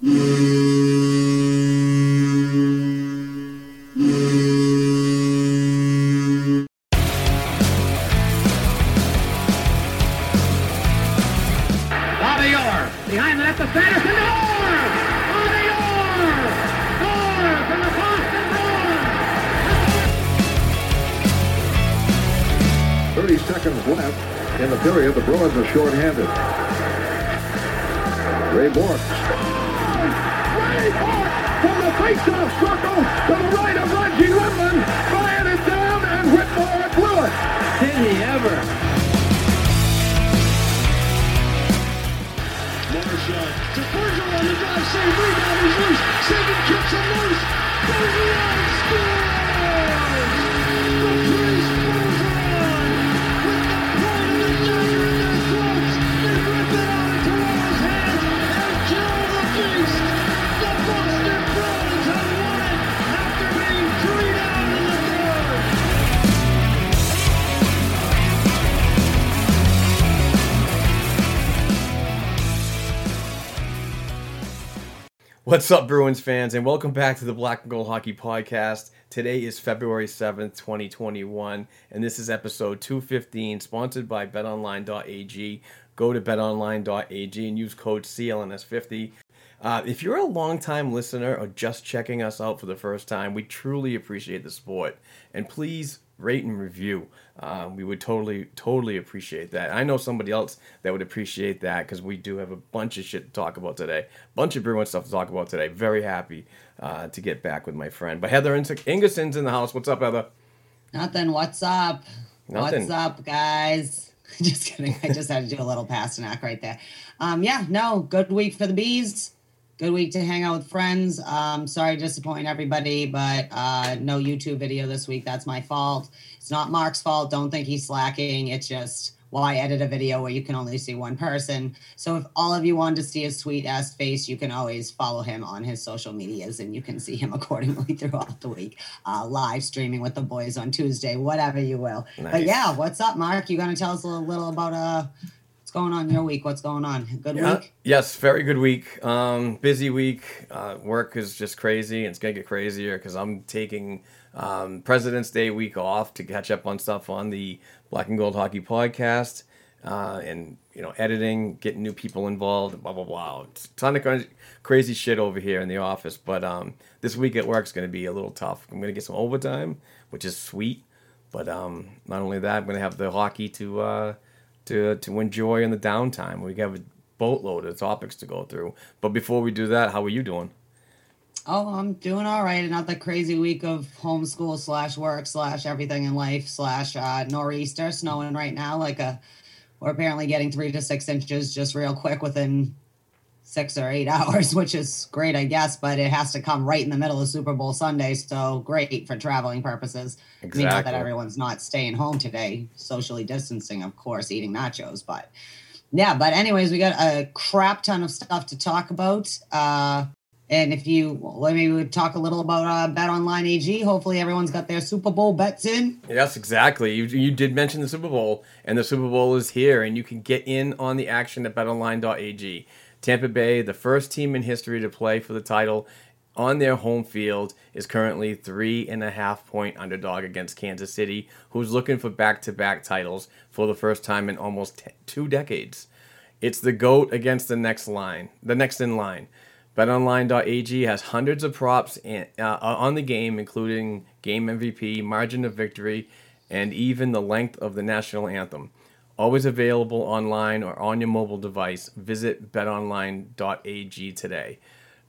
Música What's up, Bruins fans, and welcome back to the Black and Gold Hockey Podcast. Today is February 7th, 2021, and this is episode 215, sponsored by betonline.ag. Go to betonline.ag and use code CLNS50. Uh, if you're a longtime listener or just checking us out for the first time, we truly appreciate the support. And please rate and review. Uh, we would totally, totally appreciate that. I know somebody else that would appreciate that because we do have a bunch of shit to talk about today. Bunch of Bruin stuff to talk about today. Very happy uh, to get back with my friend. But Heather Ing- Ingerson's in the house. What's up, Heather? Nothing. What's up? Nothing. What's up, guys? just kidding. I just had to do a little Pastrnak right there. Um, yeah, no, good week for the bees. Good week to hang out with friends. Um, sorry to disappoint everybody, but uh, no YouTube video this week. That's my fault. It's not Mark's fault. Don't think he's slacking. It's just why edit a video where you can only see one person. So if all of you wanted to see his sweet ass face, you can always follow him on his social medias and you can see him accordingly throughout the week. Uh, live streaming with the boys on Tuesday, whatever you will. But yeah, what's up, Mark? You gonna tell us a little, little about uh what's going on your week? What's going on? Good Yeah, week? yes, very good week. Um, busy week. Uh, work is just crazy. It's gonna get crazier because I'm taking um, President's Day week off to catch up on stuff on the Black and Gold Hockey podcast, uh, and you know, editing, getting new people involved, blah blah blah. It's a ton of crazy shit over here in the office. But um, this week at work is gonna be a little tough. I'm gonna get some overtime, which is sweet. But um, not only that, I'm gonna have the hockey to. Uh, to to enjoy in the downtime. We have a boatload of topics to go through. But before we do that, how are you doing? Oh, I'm doing all right. Another crazy week of homeschool slash work slash everything in life slash uh, nor'easter snowing right now. Like a, we're apparently getting three to six inches just real quick within six or eight hours, which is great, I guess. But it has to come right in the middle of Super Bowl Sunday, so great for traveling purposes. I mean, not that everyone's not staying home today, socially distancing, of course, eating nachos, but yeah, but anyways, we got a crap ton of stuff to talk about. Uh, and if you well, maybe we would talk a little about uh, Bet Online AG. Hopefully, everyone's got their Super Bowl bets in. Yes, exactly. You, you did mention the Super Bowl, and the Super Bowl is here, and you can get in on the action at betonline.ag. Tampa Bay, the first team in history to play for the title on their home field, is currently three and a half point underdog against Kansas City, who's looking for back to back titles for the first time in almost t- two decades. It's the GOAT against the next line, the next in line. BetOnline.ag has hundreds of props in, uh, on the game, including game MVP, margin of victory, and even the length of the national anthem. Always available online or on your mobile device. Visit betonline.ag today.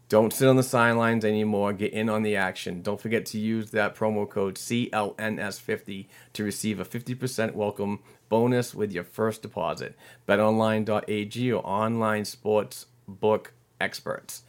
Don't sit on the sidelines anymore. Get in on the action. Don't forget to use that promo code CLNS50 to receive a 50% welcome bonus with your first deposit. BetOnline.ag or online sports book experts.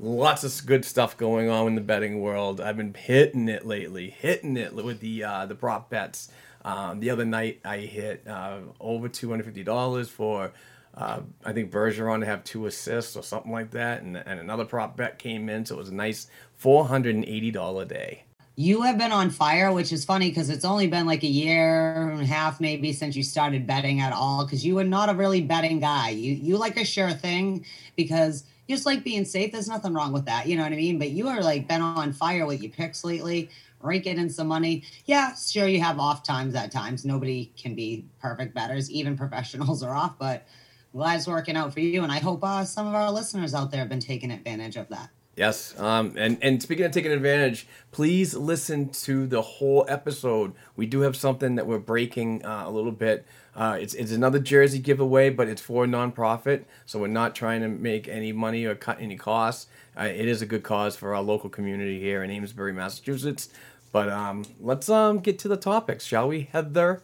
Lots of good stuff going on in the betting world. I've been hitting it lately, hitting it with the uh, the prop bets. Um, the other night I hit uh, over two hundred fifty dollars for uh, I think Bergeron to have two assists or something like that, and, and another prop bet came in, so it was a nice four hundred and eighty dollar day. You have been on fire, which is funny because it's only been like a year and a half maybe since you started betting at all. Because you were not a really betting guy. You you like a sure thing because you just like being safe. There's nothing wrong with that. You know what I mean? But you are like been on fire with your picks lately, raking in some money. Yeah, sure, you have off times at times. Nobody can be perfect betters. Even professionals are off, but glad working out for you. And I hope uh, some of our listeners out there have been taking advantage of that. Yes, um, and and speaking of taking advantage, please listen to the whole episode. We do have something that we're breaking uh, a little bit. Uh, it's it's another jersey giveaway, but it's for a nonprofit, so we're not trying to make any money or cut any costs. Uh, it is a good cause for our local community here in Amesbury, Massachusetts. But um, let's um, get to the topics, shall we, Heather?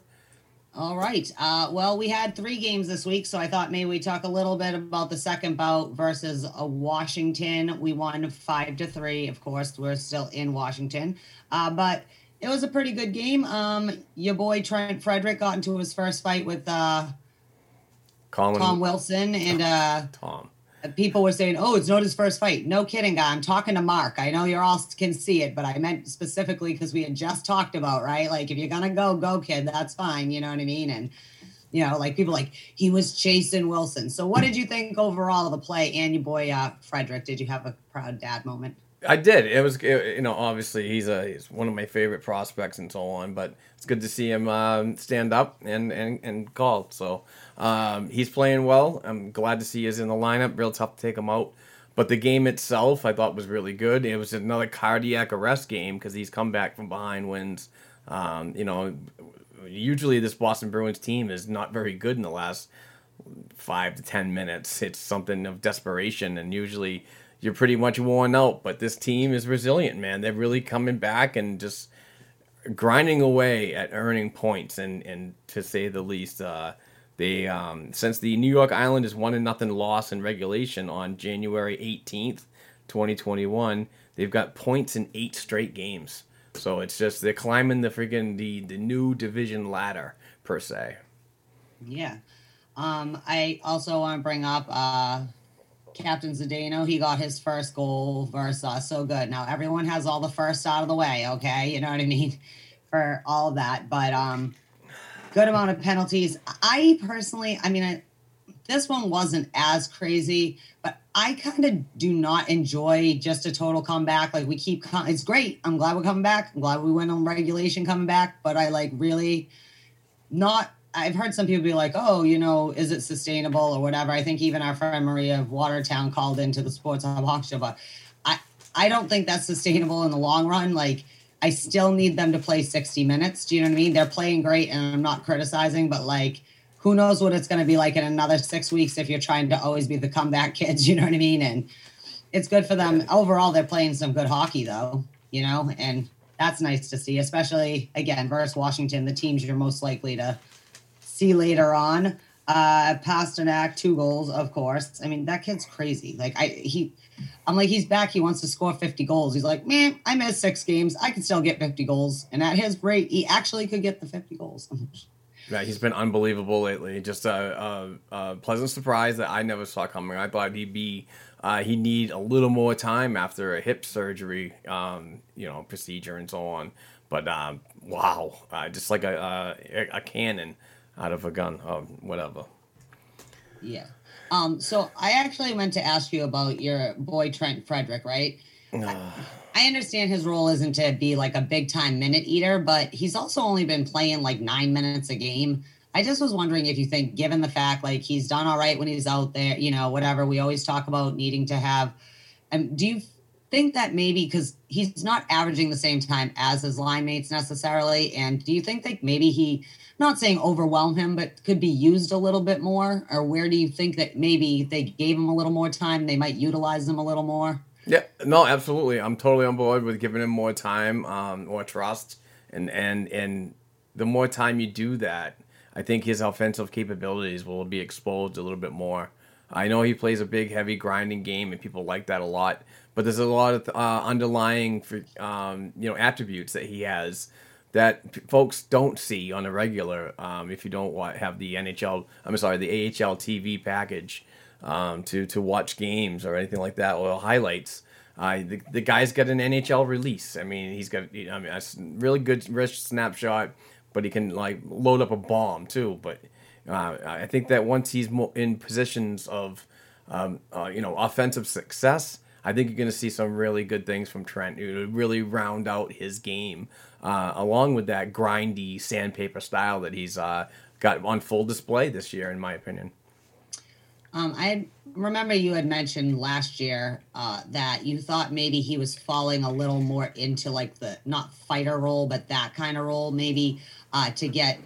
All right. Uh, well, we had three games this week, so I thought maybe we talk a little bit about the second bout versus a Washington. We won five to three. Of course, we're still in Washington, uh, but it was a pretty good game. Um, your boy Trent Frederic got into his first fight with uh, Colin, Tom Wilson, and uh, Tom. People were saying, "Oh, it's not his first fight." No kidding, guy. I'm talking to Mark. I know you're all can see it, but I meant specifically because we had just talked about right. Like, if you're gonna go, go, kid. That's fine. You know what I mean? And you know, like people like he was chasing Wilson. So, what did you think overall of the play? And your boy uh, Frederic, did you have a proud dad moment? I did. It was, it- you know, obviously he's a he's one of my favorite prospects and so on. But it's good to see him um, stand up and and and call. So um, he's playing well. I'm glad to see he's in the lineup. Real tough to take him out. But the game itself, I thought was really good. It was another cardiac arrest game because he's come back from behind wins. Um, you know, usually this Boston Bruins team is not very good in the last five to ten minutes. It's something of desperation, and usually you're pretty much worn out. But this team is resilient, man. They're really coming back and just grinding away at earning points, and and to say the least. Uh, they um, since the New York Islanders one and nothing loss in regulation on January 18th, 2021, they've got points in eight straight games. So it's just they're climbing the freaking the the new division ladder per se. Yeah. Um, I also want to bring up uh, Captain Zdeno. He got his first goal versus us. So good. Now everyone has all the first out of the way. Okay, you know what I mean for all that. But um, good amount of penalties. I personally, I mean, I, this one wasn't as crazy, but I kind of do not enjoy just a total comeback. Like we keep, com- it's great. I'm glad we're coming back. I'm glad we went on regulation coming back, but I like really not. I've heard some people be like, "Oh, you know, is it sustainable or whatever?" I think even our friend Maria of Watertown called into the Sports Hub Hawk show, but I I don't think that's sustainable in the long run. Like, I still need them to play 60 minutes. Do you know what I mean? They're playing great, and I'm not criticizing, but like, who knows what it's going to be like in another six weeks if you're trying to always be the comeback kids. You know what I mean? And it's good for them. Overall, they're playing some good hockey, though. You know, and that's nice to see, especially again versus Washington, the teams you're most likely to see later on. Uh, Pastrnak, two goals, of course. I mean, that kid's crazy. Like I, he, I'm like, he's back. He wants to score 50 goals. He's like, man, I missed six games. I can still get 50 goals. And at his rate, he actually could get the 50 goals. Yeah, he's been unbelievable lately. Just a, a, a pleasant surprise that I never saw coming. I thought he'd be uh, he need a little more time after a hip surgery, um, you know, procedure and so on. But um, wow, uh, just like a, a a cannon out of a gun, or whatever. Yeah. Um, so I actually meant to ask you about your boy Trent Frederic, right? I understand his role isn't to be like a big time minute eater, but he's also only been playing like nine minutes a game. I just was wondering if you think, given the fact like he's done all right when he's out there, you know, whatever we always talk about needing to have, and do you think that maybe because he's not averaging the same time as his line mates necessarily, and do you think that maybe he, not saying overwhelm him, but could be used a little bit more, or where do you think that maybe they gave him a little more time, they might utilize him a little more? Yeah, no, absolutely. I'm totally on board with giving him more time, um, more trust, and and and the more time you do that, I think his offensive capabilities will be exposed a little bit more. I know he plays a big, heavy, grinding game, and people like that a lot. But there's a lot of uh, underlying, um, you know, attributes that he has that folks don't see on a regular. Um, if you don't have the NHL, I'm sorry, the AHL TV package um, to to watch games or anything like that or highlights. Uh, the, the guy's got an NHL release. I mean, he's got I mean, a really good wrist snapshot, but he can like load up a bomb too. But uh, I think that once he's in positions of um, uh, you know offensive success, I think you're going to see some really good things from Trent to really round out his game, uh, along with that grindy sandpaper style that he's uh, got on full display this year, in my opinion. Um, I remember you had mentioned last year uh, that you thought maybe he was falling a little more into like the not fighter role, but that kind of role, maybe uh, to get.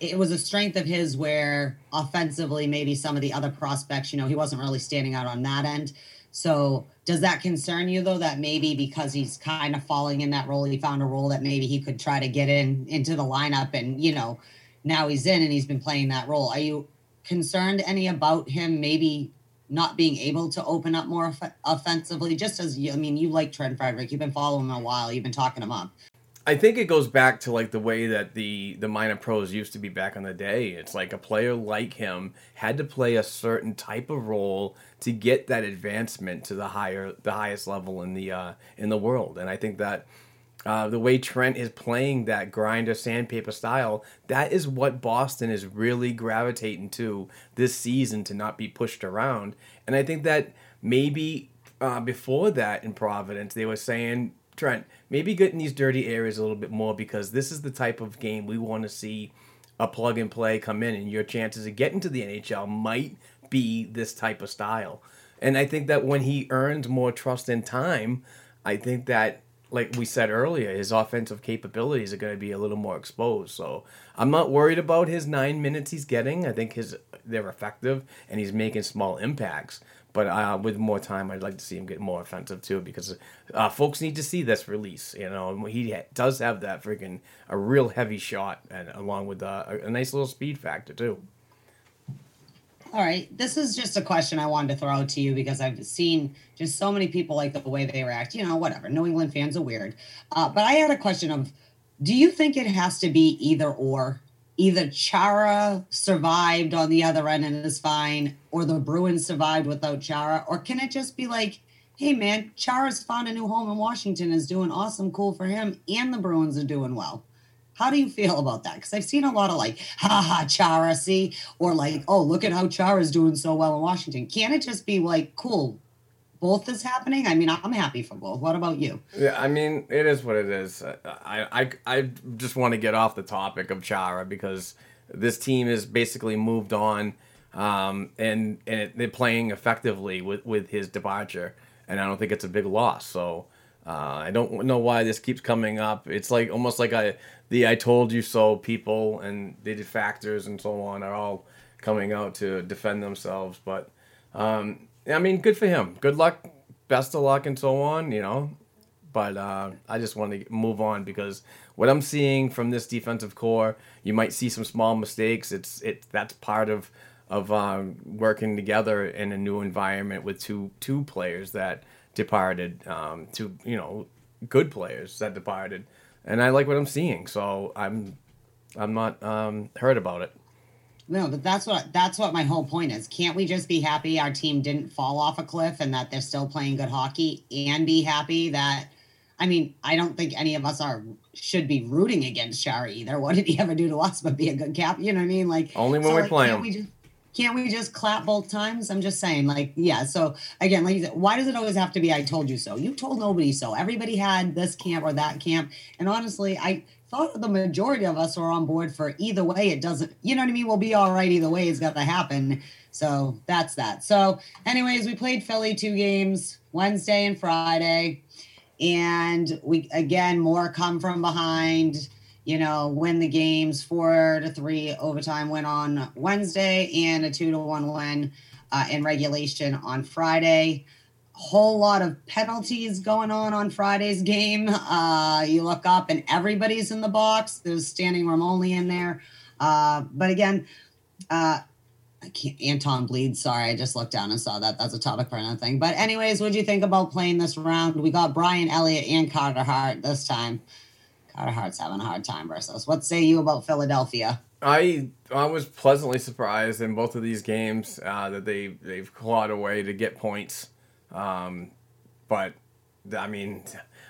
It was a strength of his where offensively, maybe some of the other prospects, you know, he wasn't really standing out on that end. So, does that concern you though? That maybe because he's kind of falling in that role, he found a role that maybe he could try to get in into the lineup, and you know, now he's in and he's been playing that role. Are you concerned any about him maybe not being able to open up more off- offensively? Just as you, I mean, you like Trent Frederic, you've been following him a while, you've been talking him up. I think it goes back to like the way that the the minor pros used to be back in the day. It's like a player like him had to play a certain type of role to get that advancement to the higher the highest level in the uh, in the world. And I think that uh, the way Trent is playing that grinder sandpaper style, that is what Boston is really gravitating to this season to not be pushed around. And I think that maybe uh, before that in Providence, they were saying, Trent, maybe get in these dirty areas a little bit more because this is the type of game we want to see a plug and play come in, and your chances of getting to the NHL might be this type of style. And I think that when he earns more trust and time, I think that, like we said earlier, his offensive capabilities are going to be a little more exposed. So I'm not worried about his nine minutes he's getting. I think his they're effective, and he's making small impacts. But uh, with more time, I'd like to see him get more offensive too, because uh, folks need to see this release. You know, he ha- does have that freaking a real heavy shot, and along with uh, a, a nice little speed factor too. All right, this is just a question I wanted to throw out to you because I've seen just so many people like the way they react. You know, whatever. New England fans are weird, uh, but I had a question of: Do you think it has to be either or? Either Chara survived on the other end and is fine, or the Bruins survived without Chara, or can it just be like, hey man, Chara's found a new home in Washington, is doing awesome, cool for him, and the Bruins are doing well. How do you feel about that? Because I've seen a lot of like, ha ha, Chara, see, or like, oh, look at how Chara's doing so well in Washington. Can't it just be like, cool, both is happening? I mean, I'm happy for both. What about you? Yeah, I mean, it is what it is. I, I, I just want to get off the topic of Chara because this team has basically moved on, um, and and it, they're playing effectively with with his departure, and I don't think it's a big loss. So. Uh, I don't know why this keeps coming up. It's like almost like I, the "I told you so" people and the defactors and so on are all coming out to defend themselves. But um, I mean, good for him. Good luck, best of luck, and so on. You know, but uh, I just want to move on because what I'm seeing from this defensive core, you might see some small mistakes. It's it that's part of of um, working together in a new environment with two two players that departed, um, two you know good players that departed, and I like what I'm seeing. So I'm I'm not um, hurt about it. No, but that's what that's what my whole point is. Can't we just be happy our team didn't fall off a cliff and that they're still playing good hockey and be happy that I mean, I don't think any of us are should be rooting against Chara either. What did he ever do to us but be a good cap? You know what I mean? Like Only when we like, play him. We just, can't we just clap both times? I'm just saying, like, yeah. So again, like you said, why does it always have to be I told you so? You told nobody so. Everybody had this camp or that camp. And honestly, I thought the majority of us were on board for either way. It doesn't, you know what I mean? We'll be all right either way. It's got to happen. So that's that. So, anyways, we played Philly two games, Wednesday and Friday. And we, again, more come from behind, you know, win the games four to three overtime win on Wednesday and a two to one win uh, in regulation on Friday whole lot of penalties going on on Friday's game. Uh, you look up and everybody's in the box. There's standing room only in there. Uh, but again, uh, Anton bleeds. Sorry, I just looked down and saw that. That's a topic for another thing. But anyways, what do you think about playing this round? We got Brian Elliott and Carter Hart this time. Carter Hart's having a hard time versus. What say you about Philadelphia? I I was pleasantly surprised in both of these games uh, that they they've clawed away to get points. Um, but I mean,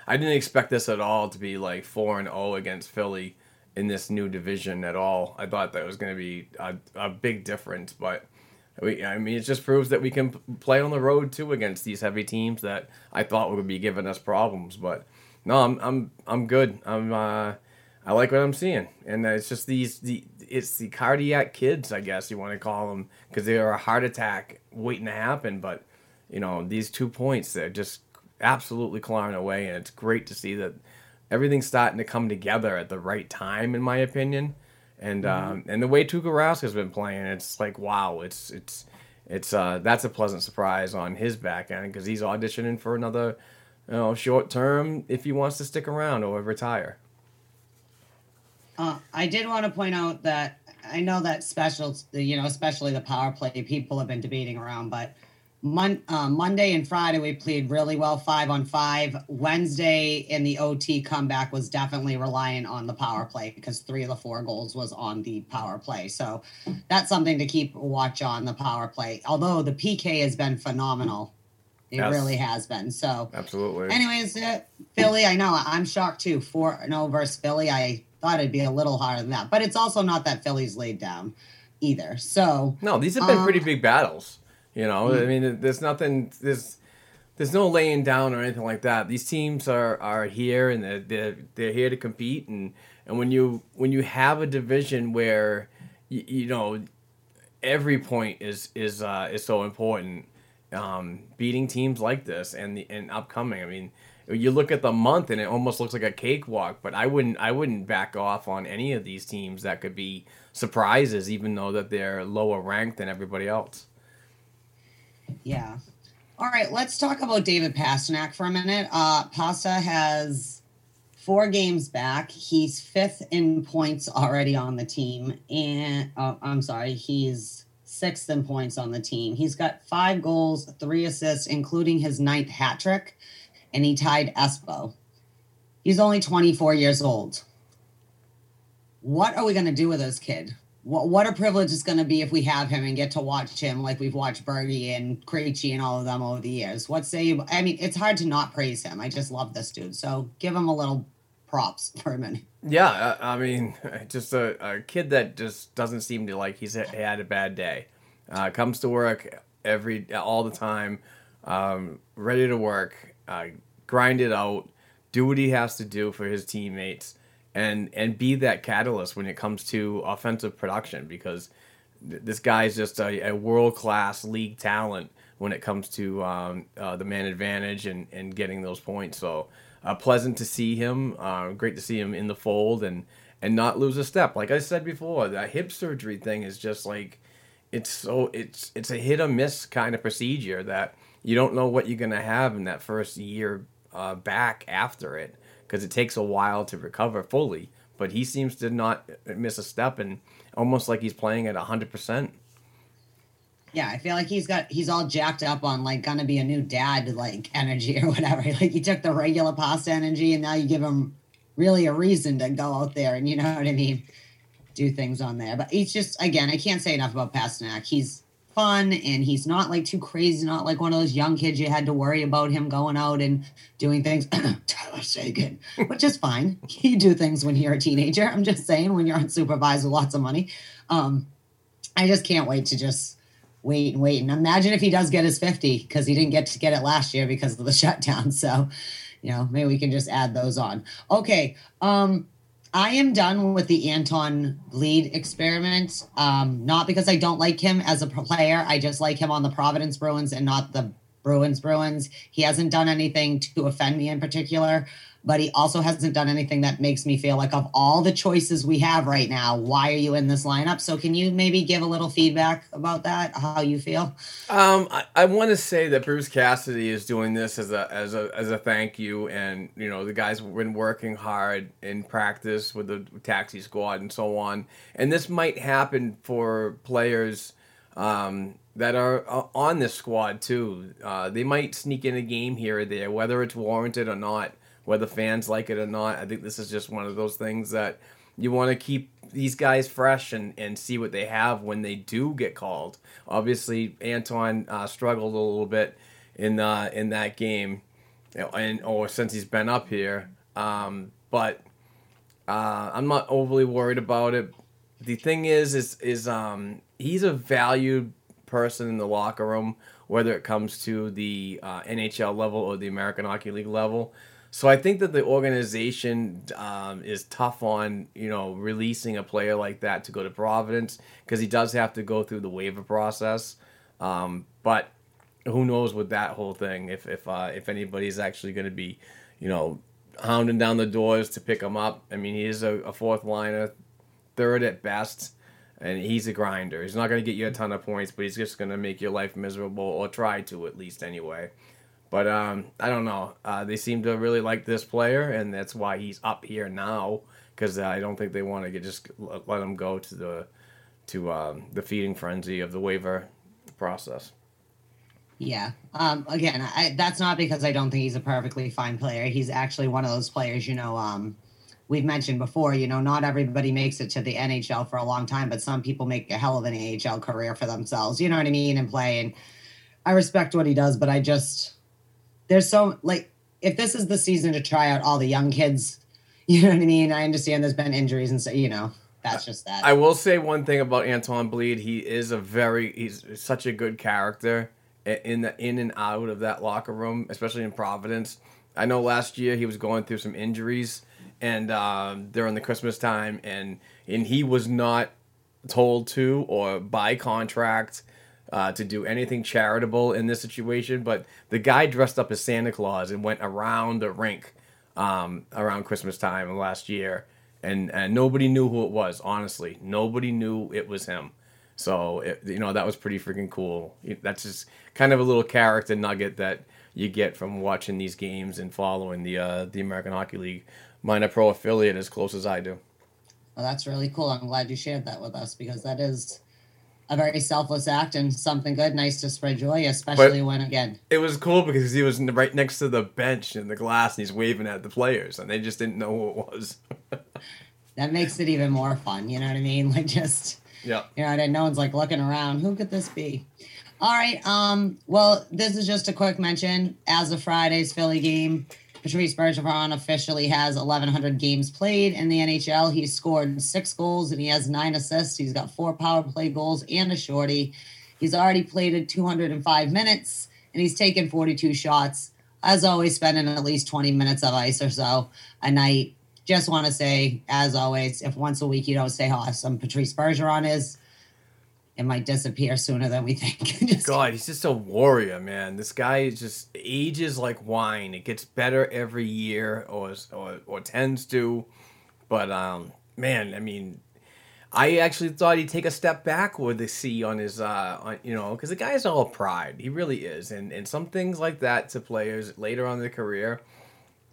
I didn't expect this at all to be like four and zero against Philly in this new division at all. I thought that was going to be a, a big difference, but we, I mean, it just proves that we can play on the road too against these heavy teams that I thought would be giving us problems. But no, I'm I'm I'm good. I'm uh, I like what I'm seeing, and it's just these the it's the cardiac kids, I guess you want to call them, because they are a heart attack waiting to happen. But you know, these two points they're just absolutely clawing away, and it's great to see that everything's starting to come together at the right time, in my opinion. And um, and the way Tuukka Rask has been playing, it's like wow, it's it's it's uh, that's a pleasant surprise on his back end because he's auditioning for another you know short term if he wants to stick around or retire. Uh, I did want to point out that I know that special, you know, especially the power play, people have been debating around, but Mon- uh, Monday and Friday we played really well, five on five. Wednesday in the OT comeback was definitely reliant on the power play because three of the four goals was on the power play. So that's something to keep watch on the power play. Although the PK has been phenomenal, it Yes. really has been. So Absolutely. Anyways, uh, Philly, I know I'm shocked too. Four no versus Philly. I thought it'd be a little harder than that, but it's also not that Philly's laid down either. So No, these have been Um, pretty big battles. You know, I mean, there's nothing, there's, there's no laying down or anything like that. These teams are, are here and they're, they're, they're here to compete. And, and when you when you have a division where, you, you know, every point is is uh, is so important. Um, beating teams like this and the and upcoming. I mean, you look at the month and it almost looks like a cakewalk. But I wouldn't I wouldn't back off on any of these teams that could be surprises, even though that they're lower ranked than everybody else. yeah. All right, let's talk about David Pastrnak for a minute. Uh, Pasta has four games back. He's fifth in points already on the team, and uh, I'm sorry, he's sixth in points on the team. He's got five goals, three assists, including his ninth hat trick, and he tied Espo. He's only 24 years old. What are we going to do with this kid? What, what a privilege it's going to be if we have him and get to watch him like we've watched Bergie and Krejci and all of them over the years. What say you? I mean, it's hard to not praise him. I just love this dude. So give him a little props for minute. Yeah, I, I mean, just a, a kid that just doesn't seem to like he's had a bad day. Uh, comes to work every all the time, um, ready to work, uh, grind it out, do what he has to do for his teammates, and and be that catalyst when it comes to offensive production because th- this guy is just a, a world class league talent when it comes to um, uh, the man advantage and, and getting those points. So uh, pleasant to see him. Uh, great to see him in the fold and and not lose a step. Like I said before, that hip surgery thing is just like it's so it's it's a hit or miss kind of procedure that you don't know what you're gonna have in that first year uh, back after it because it takes a while to recover fully. But he seems to not miss a step and almost like he's playing at hundred percent. Yeah, I feel like he's got he's all jacked up on like gonna be a new dad like energy or whatever. Like he took the regular pasta energy and now you give him really a reason to go out there and you know what I mean. do things on there. But he's just again, I can't say enough about Pastrnak. He's fun and he's not like too crazy, not like one of those young kids you had to worry about him going out and doing things. Tyler Seguin, which is fine. You do things when you're a teenager. I'm just saying when you're unsupervised with lots of money. Um, I just can't wait to just wait and wait. And imagine if he does get his 50 because he didn't get to get it last year because of the shutdown. So, you know, maybe we can just add those on. Okay. Um, I am done with the Anton Blidh experiment. Um, not because I don't like him as a player. I just like him on the Providence Bruins and not the Bruins Bruins. He hasn't done anything to offend me in particular but he also hasn't done anything that makes me feel like of all the choices we have right now, why are you in this lineup? So can you maybe give a little feedback about that, how you feel? Um, I, I want to say that Bruce Cassidy is doing this as a as a as a thank you, and you know the guys have been working hard in practice with the taxi squad and so on, and this might happen for players. Um, that are uh, on this squad too. Uh, they might sneak in a game here or there, whether it's warranted or not whether fans like it or not. I think this is just one of those things that you want to keep these guys fresh and, and see what they have when they do get called. Obviously, Anton uh, struggled a little bit in uh, in that game, and or since he's been up here. Um, but uh, I'm not overly worried about it. The thing is, is is um, he's a valued person in the locker room, whether it comes to the uh, NHL level or the American Hockey League level. So I think that the organization um, is tough on you know releasing a player like that to go to Providence because he does have to go through the waiver process. Um, but who knows with that whole thing if if uh, if anybody's actually going to be you know hounding down the doors to pick him up. I mean, he is a, a fourth liner, third at best. And he's a grinder. He's not going to get you a ton of points, but he's just going to make your life miserable, or try to at least anyway. But um, I don't know. Uh, they seem to really like this player, and that's why he's up here now. Because uh, I don't think they want to just let him go to the to um, the feeding frenzy of the waiver process. Yeah. Um, again, I, that's not because I don't think he's a perfectly fine player. He's actually one of those players, you know, um, we've mentioned before, you know, not everybody makes it to the NHL for a long time, but some people make a hell of an AHL career for themselves. You know what I mean? And play. And I respect what he does, but I just, there's so like if this is the season to try out all the young kids, you know what I mean? I understand there's been injuries and so you know that's just that. I will say one thing about Anton Blidh. He is a very he's such a good character in the in and out of that locker room, especially in Providence. I know last year he was going through some injuries and um, during the Christmas time, and and he was not told to or by contract uh, to do anything charitable in this situation, but the guy dressed up as Santa Claus and went around the rink um, around Christmas time last year, and and nobody knew who it was. Honestly, nobody knew it was him. So it, you know that was pretty freaking cool. That's just kind of a little character nugget that you get from watching these games and following the uh, the American Hockey League minor pro affiliate as close as I do. Well, that's really cool. I'm glad you shared that with us because that is a very selfless act and something good, nice to spread joy, especially but when again. It was cool because he was right next to the bench in the glass and he's waving at the players and they just didn't know who it was. that makes it even more fun, you know what I mean? Like just yeah, you know, and no one's like looking around. Who could this be? All right. Um. Well, this is just a quick mention. As of Friday's Philly game, Patrice Bergeron officially has 1,100 games played in the NHL. He's scored six goals and he has nine assists. He's got four power play goals and a shorty. He's already played at 205 minutes and he's taken 42 shots. As always, spending at least 20 minutes of ice or so a night. Just want to say, as always, if once a week you don't say how awesome Patrice Bergeron is, it might disappear sooner than we think. God, he's just a warrior, man. This guy is just ages like wine. It gets better every year, or or, or tends to. But um, man, I mean, I actually thought he'd take a step back with the C on his, uh, on, you know, because the guy's all pride. He really is, and and some things like that to players later on in their career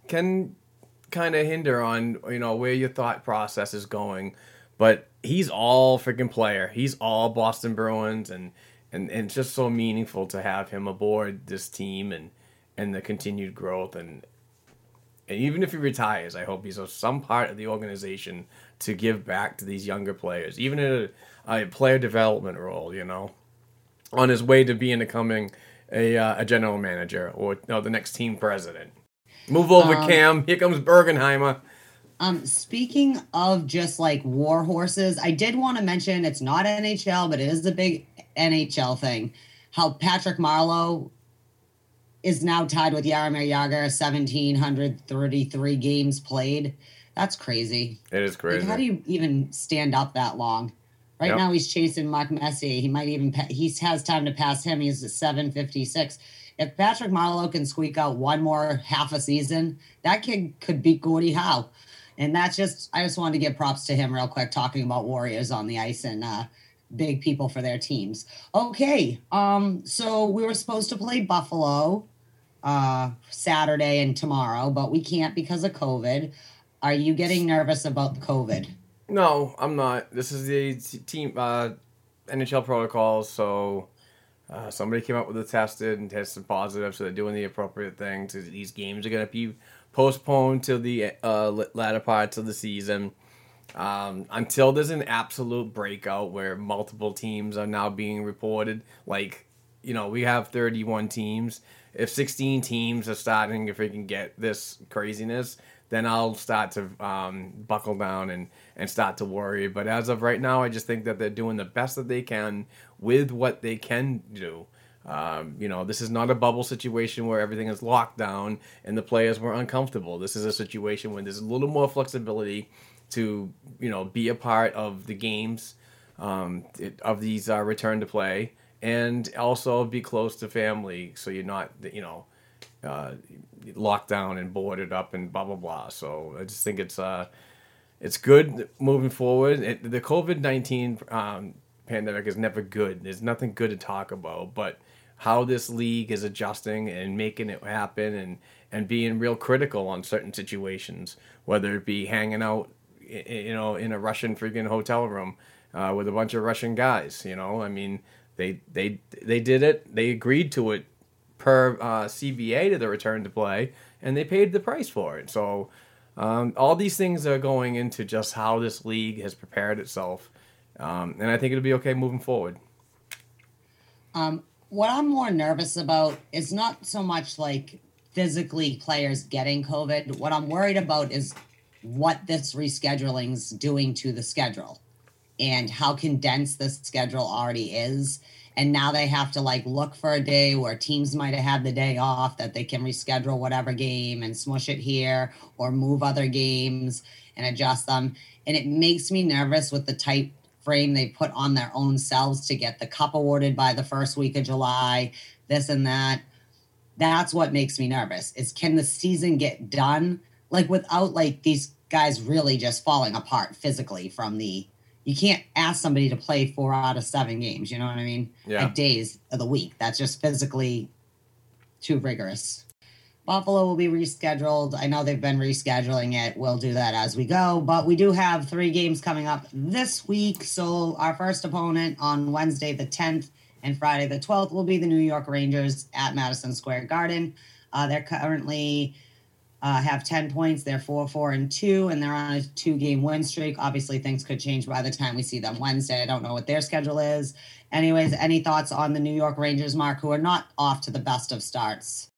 can kind of hinder on you know where your thought process is going. But he's all freaking player. He's all Boston Bruins, and and and it's just so meaningful to have him aboard this team and and the continued growth and and even if he retires, I hope he's a, some part of the organization to give back to these younger players, even in a, a player development role. You know, on his way to being becoming a, uh, a general manager or no, the next team president. Move over, Cam. Here comes Bergenheimer. Um, speaking of just like war horses, I did want to mention it's not NHL, but it is a big NHL thing. How Patrick Marleau is now tied with Jaromir Jagr, 1,733 games played. That's crazy. It is Like, crazy. how do you even stand up that long? Right Yep. now, he's chasing Mark Messier. He might even pa- he has time to pass him. He's at seven fifty six. If Patrick Marleau can squeak out one more half a season, that kid could beat Gordie Howe. And that's just I just wanted to give props to him real quick, talking about Warriors on the ice and uh, big people for their teams. Okay, um, so we were supposed to play Buffalo uh, Saturday and tomorrow, but we can't because of COVID. Are you getting nervous about COVID? No, I'm not. This is the team uh, NHL protocols. So uh, somebody came up with a tested and tested positive, so they're doing the appropriate thing. These games are going to be postponed till the uh, latter parts of the season. Um, until there's an absolute breakout where multiple teams are now being reported. Like, you know, we have 31 teams. If 16 teams are starting, if we can get this craziness, then I'll start to um, buckle down and, and start to worry. But as of right now, I just think that they're doing the best that they can with what they can do. Um, you know, this is not a bubble situation where everything is locked down and the players were uncomfortable. This is a situation where there's a little more flexibility to, you know, be a part of the games um, it- of these uh, return to play and also be close to family so you're not, you know, uh, locked down and boarded up and blah blah blah. So I just think it's uh, it's good moving forward. It, the COVID nineteen um, pandemic is never good. There's nothing good to talk about, but how this league is adjusting and making it happen and and being real critical on certain situations, whether it be hanging out, you know, in a Russian freaking hotel room uh, with a bunch of Russian guys. You know, I mean, they they they did it. They agreed to it per uh, CBA to the return to play, and they paid the price for it. So um, all these things are going into just how this league has prepared itself, um, and I think it'll be okay moving forward. What I'm more nervous about is not so much like physically players getting COVID. What I'm worried about is what this rescheduling's doing to the schedule and how condensed this schedule already is. And now they have to like look for a day where teams might have had the day off that they can reschedule whatever game and smush it here or move other games and adjust them. And it makes me nervous with the tight frame they put on their own selves to get the cup awarded by the first week of July, this and that. That's what makes me nervous. Is can the season get done like without like these guys really just falling apart physically from the you can't ask somebody to play four out of seven games, you know what I mean? Yeah. Like days of the week. That's just physically too rigorous. Buffalo will be rescheduled. I know they've been rescheduling it. We'll do that as we go. But we do have three games coming up this week. So our first opponent on Wednesday, the 10th, and Friday, the 12th, will be the New York Rangers at Madison Square Garden. Uh, they're currently uh, have 10 points. They're 4 4 and 2, and they're on a two game win streak. Obviously, things could change by the time we see them Wednesday. I don't know what their schedule is. Anyways, any thoughts on the New York Rangers, Mark, who are not off to the best of starts?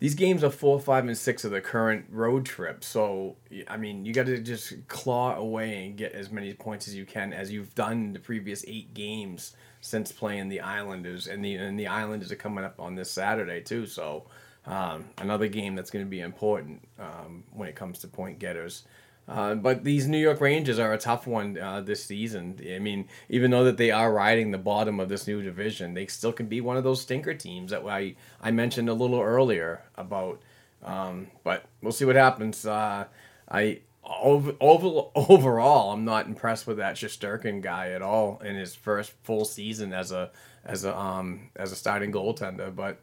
These games are four, five, and six of the current road trip. So, I mean, you got to just claw away and get as many points as you can, as you've done in the previous eight games since playing the Islanders. And the and the Islanders are coming up on this Saturday too. So, um, another game that's going to be important um, when it comes to point getters. Uh, but these New York Rangers are a tough one uh, this season. I mean, even though that they are riding the bottom of this new division, they still can be one of those stinker teams that I I mentioned a little earlier about. Um, but we'll see what happens. Uh, I over, over, overall, I'm not impressed with that Shesterkin guy at all in his first full season as a as a um, as a starting goaltender. But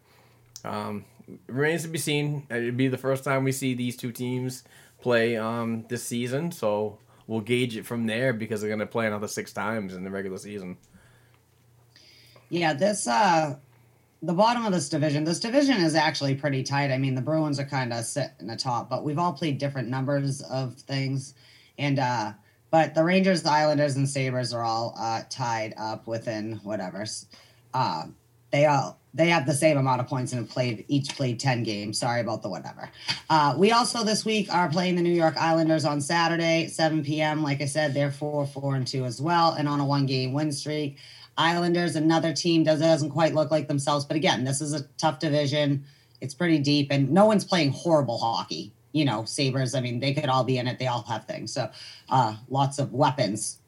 um, remains to be seen. It'd be the first time we see these two teams play um, this season, so we'll gauge it from there because they're going to play another six times in the regular season. Yeah, this uh the bottom of this division, this division is actually pretty tight. I mean, the Bruins are kind of sitting the top, but we've all played different numbers of things. And, uh, but the Rangers, the Islanders, and Sabres are all uh, tied up within whatever. Uh, they all they have the same amount of points and have played each played 10 games. Sorry about the whatever. Uh, we also this week are playing the New York Islanders on Saturday, 7 p.m. Like I said, they're four, four, and two as well, and on a one game win streak. Islanders, another team does doesn't quite look like themselves, but again, this is a tough division. It's pretty deep, and no one's playing horrible hockey. You know, Sabres. I mean, they could all be in it. They all have things. So, uh, lots of weapons.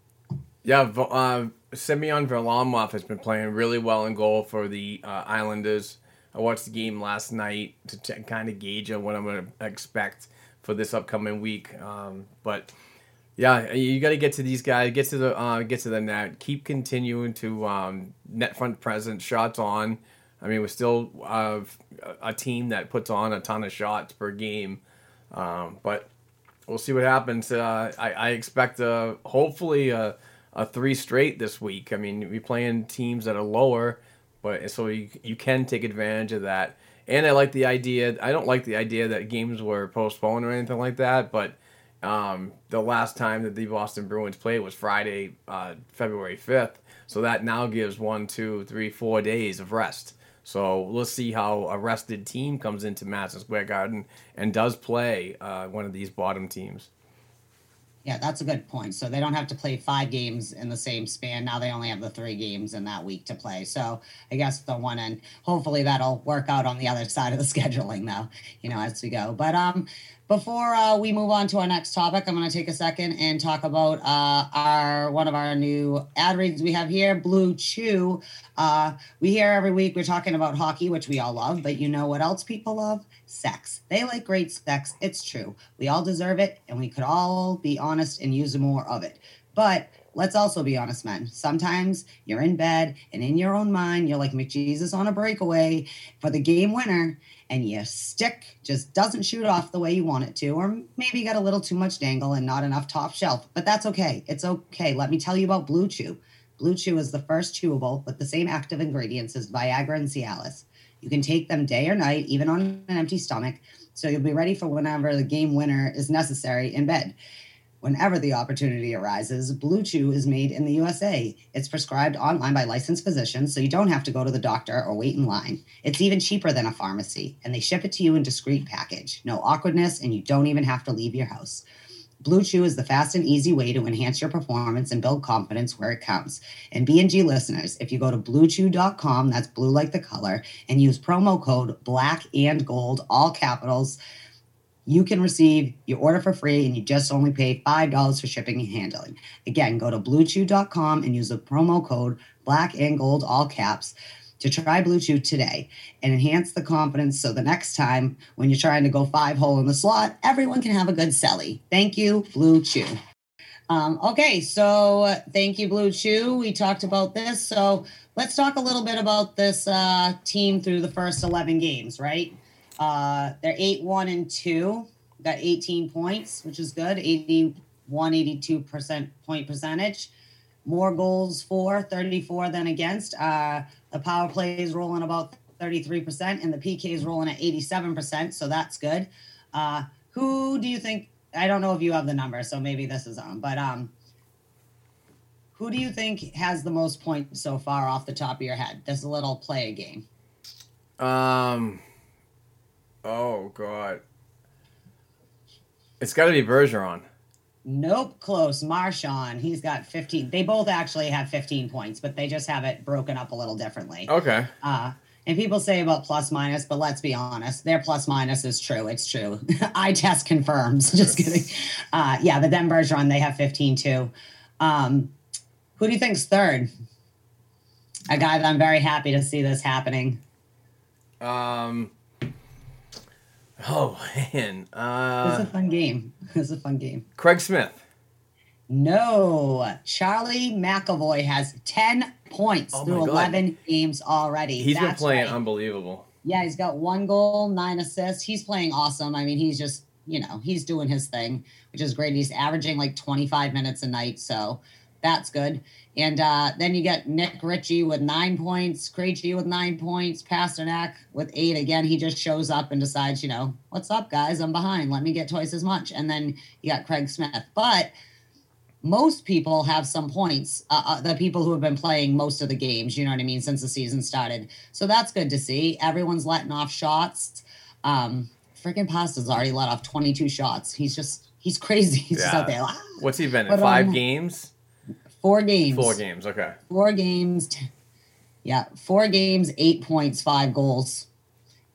Yeah, uh, Semyon Varlamov has been playing really well in goal for the uh, Islanders. I watched the game last night to kind of gauge on what I'm going to expect for this upcoming week. Um, but yeah, you got to get to these guys, get to the uh, get to the net, keep continuing to um, net front presence, shots on. I mean, we're still uh, a team that puts on a ton of shots per game, um, but we'll see what happens. Uh, I, I, expect uh, hopefully a, a, three straight this week. I mean, we're playing teams that are lower, but so you, you can take advantage of that. And I like the idea. I don't like the idea that games were postponed or anything like that, but um, the last time that the Boston Bruins played was Friday, uh, February 5th. So that now gives one, two, three, four days of rest. So let's see how a rested team comes into Madison Square Garden and does play uh, one of these bottom teams. Yeah, that's a good point. So they don't have to play five games in the same span. Now they only have the three games in that week to play. So I guess the one end, hopefully that'll work out on the other side of the scheduling though, you know, as we go. But um before uh, we move on to our next topic, I'm going to take a second and talk about uh, our one of our new ad reads we have here, Blue Chew. Uh, we hear every week we're talking about hockey, which we all love, but you know what else people love? Sex. They like great sex. It's true. We all deserve it, and we could all be honest and use more of it. But let's also be honest, men. Sometimes you're in bed and in your own mind, you're like McJesus on a breakaway for the game winner and your stick just doesn't shoot off the way you want it to, or maybe you got a little too much dangle and not enough top shelf. But that's okay. It's okay. Let me tell you about Blue Chew. Blue Chew is the first chewable with the same active ingredients as Viagra and Cialis. You can take them day or night, even on an empty stomach, so you'll be ready for whenever the game winner is necessary in bed. Whenever the opportunity arises, Blue Chew is made in the USA. It's prescribed online by licensed physicians, so you don't have to go to the doctor or wait in line. It's even cheaper than a pharmacy, and they ship it to you in discreet package. No awkwardness, and you don't even have to leave your house. Blue Chew is the fast and easy way to enhance your performance and build confidence where it counts. And B&G listeners, if you go to bluechew.com, that's blue like the color, and use promo code black and gold, all capitals, you can receive your order for free and you just only pay $5 for shipping and handling. Again, go to bluechew.com and use the promo code black and gold, all caps, to try Blue Chew today and enhance the confidence so the next time when you're trying to go five hole in the slot, everyone can have a good celly. Thank you, Blue Chew. Um, okay, so thank you, Blue Chew. We talked about this. So let's talk a little bit about this uh, team through the first 11 games, right? Uh, they're 8 1 and 2, got 18 points, which is good, 81, 82% point percentage. More goals for 34 than against. Uh, the power play is rolling about 33%, and the PK is rolling at 87%, so that's good. Uh, who do you think? I don't know if you have the number, so maybe this is on, but um, who do you think has the most points so far off the top of your head? This little play game. Um, Oh God. It's got to be Bergeron. Nope, close. Marchand, he's got 15. They both actually have 15 points, but they just have it broken up a little differently. Okay. Uh, and people say about plus minus, but let's be honest, their plus minus is true. It's true. I test confirms. Just kidding. Uh, yeah, but then Bergeron, they have 15 too. Um, who do you think's third? A guy that I'm very happy to see this happening. Um, Oh man, uh, it's a fun game. It's a fun game. Craig Smith. No, Charlie McAvoy has ten points Oh, through eleven games already. He's been playing right. unbelievable. Yeah, he's got one goal, nine assists. He's playing awesome. I mean, he's just you know he's doing his thing, which is great. He's averaging like twenty five minutes a night, so that's good. And uh, then you get Nick Ritchie with nine points, Krejci with nine points, Pastrnak with eight. Again, he just shows up and decides, you know, what's up, guys? I'm behind. Let me get twice as much. And then you got Craig Smith. But most people have some points. Uh, uh, the people who have been playing most of the games, you know what I mean, since the season started. So that's good to see. Everyone's letting off shots. Um, freaking Pasta's already let off 22 shots. He's just he's crazy. He's just out there. "Ah." What's he been in? But, Five um, games? Four games. Four games. Okay. Four games. Yeah, four games, eight points, five goals.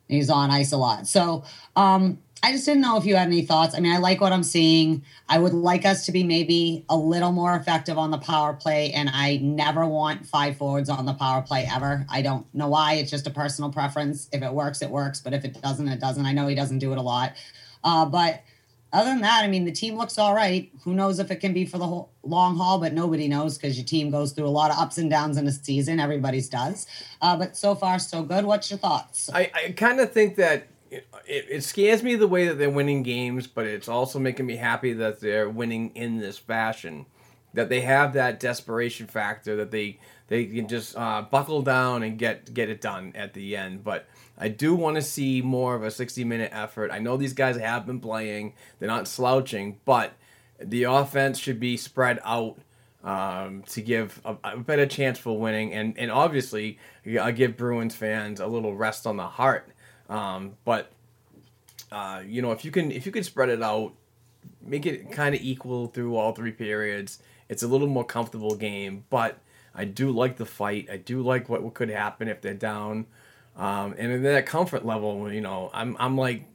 He's on ice a lot. So um, I just didn't know if you had any thoughts. I mean, I like what I'm seeing. I would like us to be maybe a little more effective on the power play, and I never want five forwards on the power play ever. I don't know why. It's just a personal preference. If it works, it works. But if it doesn't, it doesn't. I know he doesn't do it a lot. Uh, but other than that, I mean, the team looks all right. Who knows if it can be for the whole long haul, but nobody knows because your team goes through a lot of ups and downs in a season. Everybody's does. Uh, but so far, so good. What's your thoughts? I, I kind of think that it, it scares me the way that they're winning games, but it's also making me happy that they're winning in this fashion. That they have that desperation factor that they they can just uh, buckle down and get get it done at the end. But I do want to see more of a 60 minute effort. I know these guys have been playing; they're not slouching, but the offense should be spread out um, to give a, a better chance for winning. And, and obviously, I give Bruins fans a little rest on the heart. Um, but uh, you know, if you can if you can spread it out, make it kind of equal through all three periods, it's a little more comfortable game. But I do like the fight. I do like what, what could happen if they're down. Um, and in that comfort level, you know, I'm I'm like,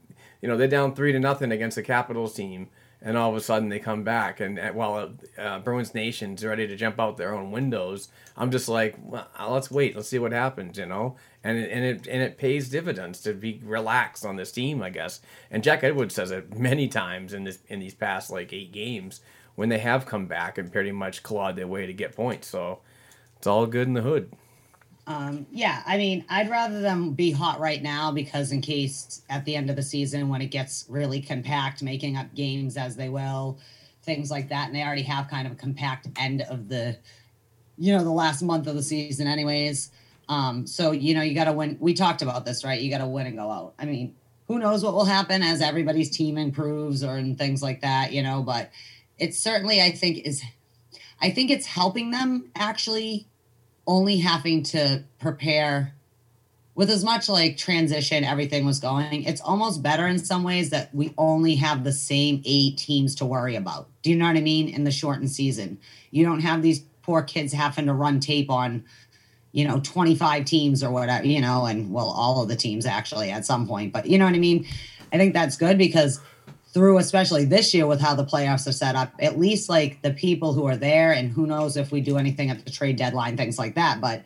you know, they're down three to nothing against the Capitals team, and all of a sudden they come back, and while uh, Bruins Nation's ready to jump out their own windows, I'm just like, well, uh, let's wait, let's see what happens, you know, and it, and it and it pays dividends to be relaxed on this team, I guess. And Jack Edwards says it many times in this in these past like eight games when they have come back and pretty much clawed their way to get points. So it's all good in the hood. Um, yeah, I mean, I'd rather them be hot right now because in case at the end of the season when it gets really compact, making up games as they will, things like that, and they already have kind of a compact end of the, you know, the last month of the season, anyways. Um, so you know, you got to win. We talked about this, right? You got to win and go out. I mean, who knows what will happen as everybody's team improves or and things like that, you know? But it's certainly, I think, is, I think it's helping them actually only having to prepare with as much like transition everything was going it's almost better in some ways that we only have the same eight teams to worry about. Do you know what i mean? In the shortened season. You don't have these poor kids having to run tape on you know 25 teams or whatever you know and well all of the teams actually at some point. But you know what i mean? I think that's good because through especially this year with how the playoffs are set up at least like the people who are there and who knows if we do anything at the trade deadline things like that but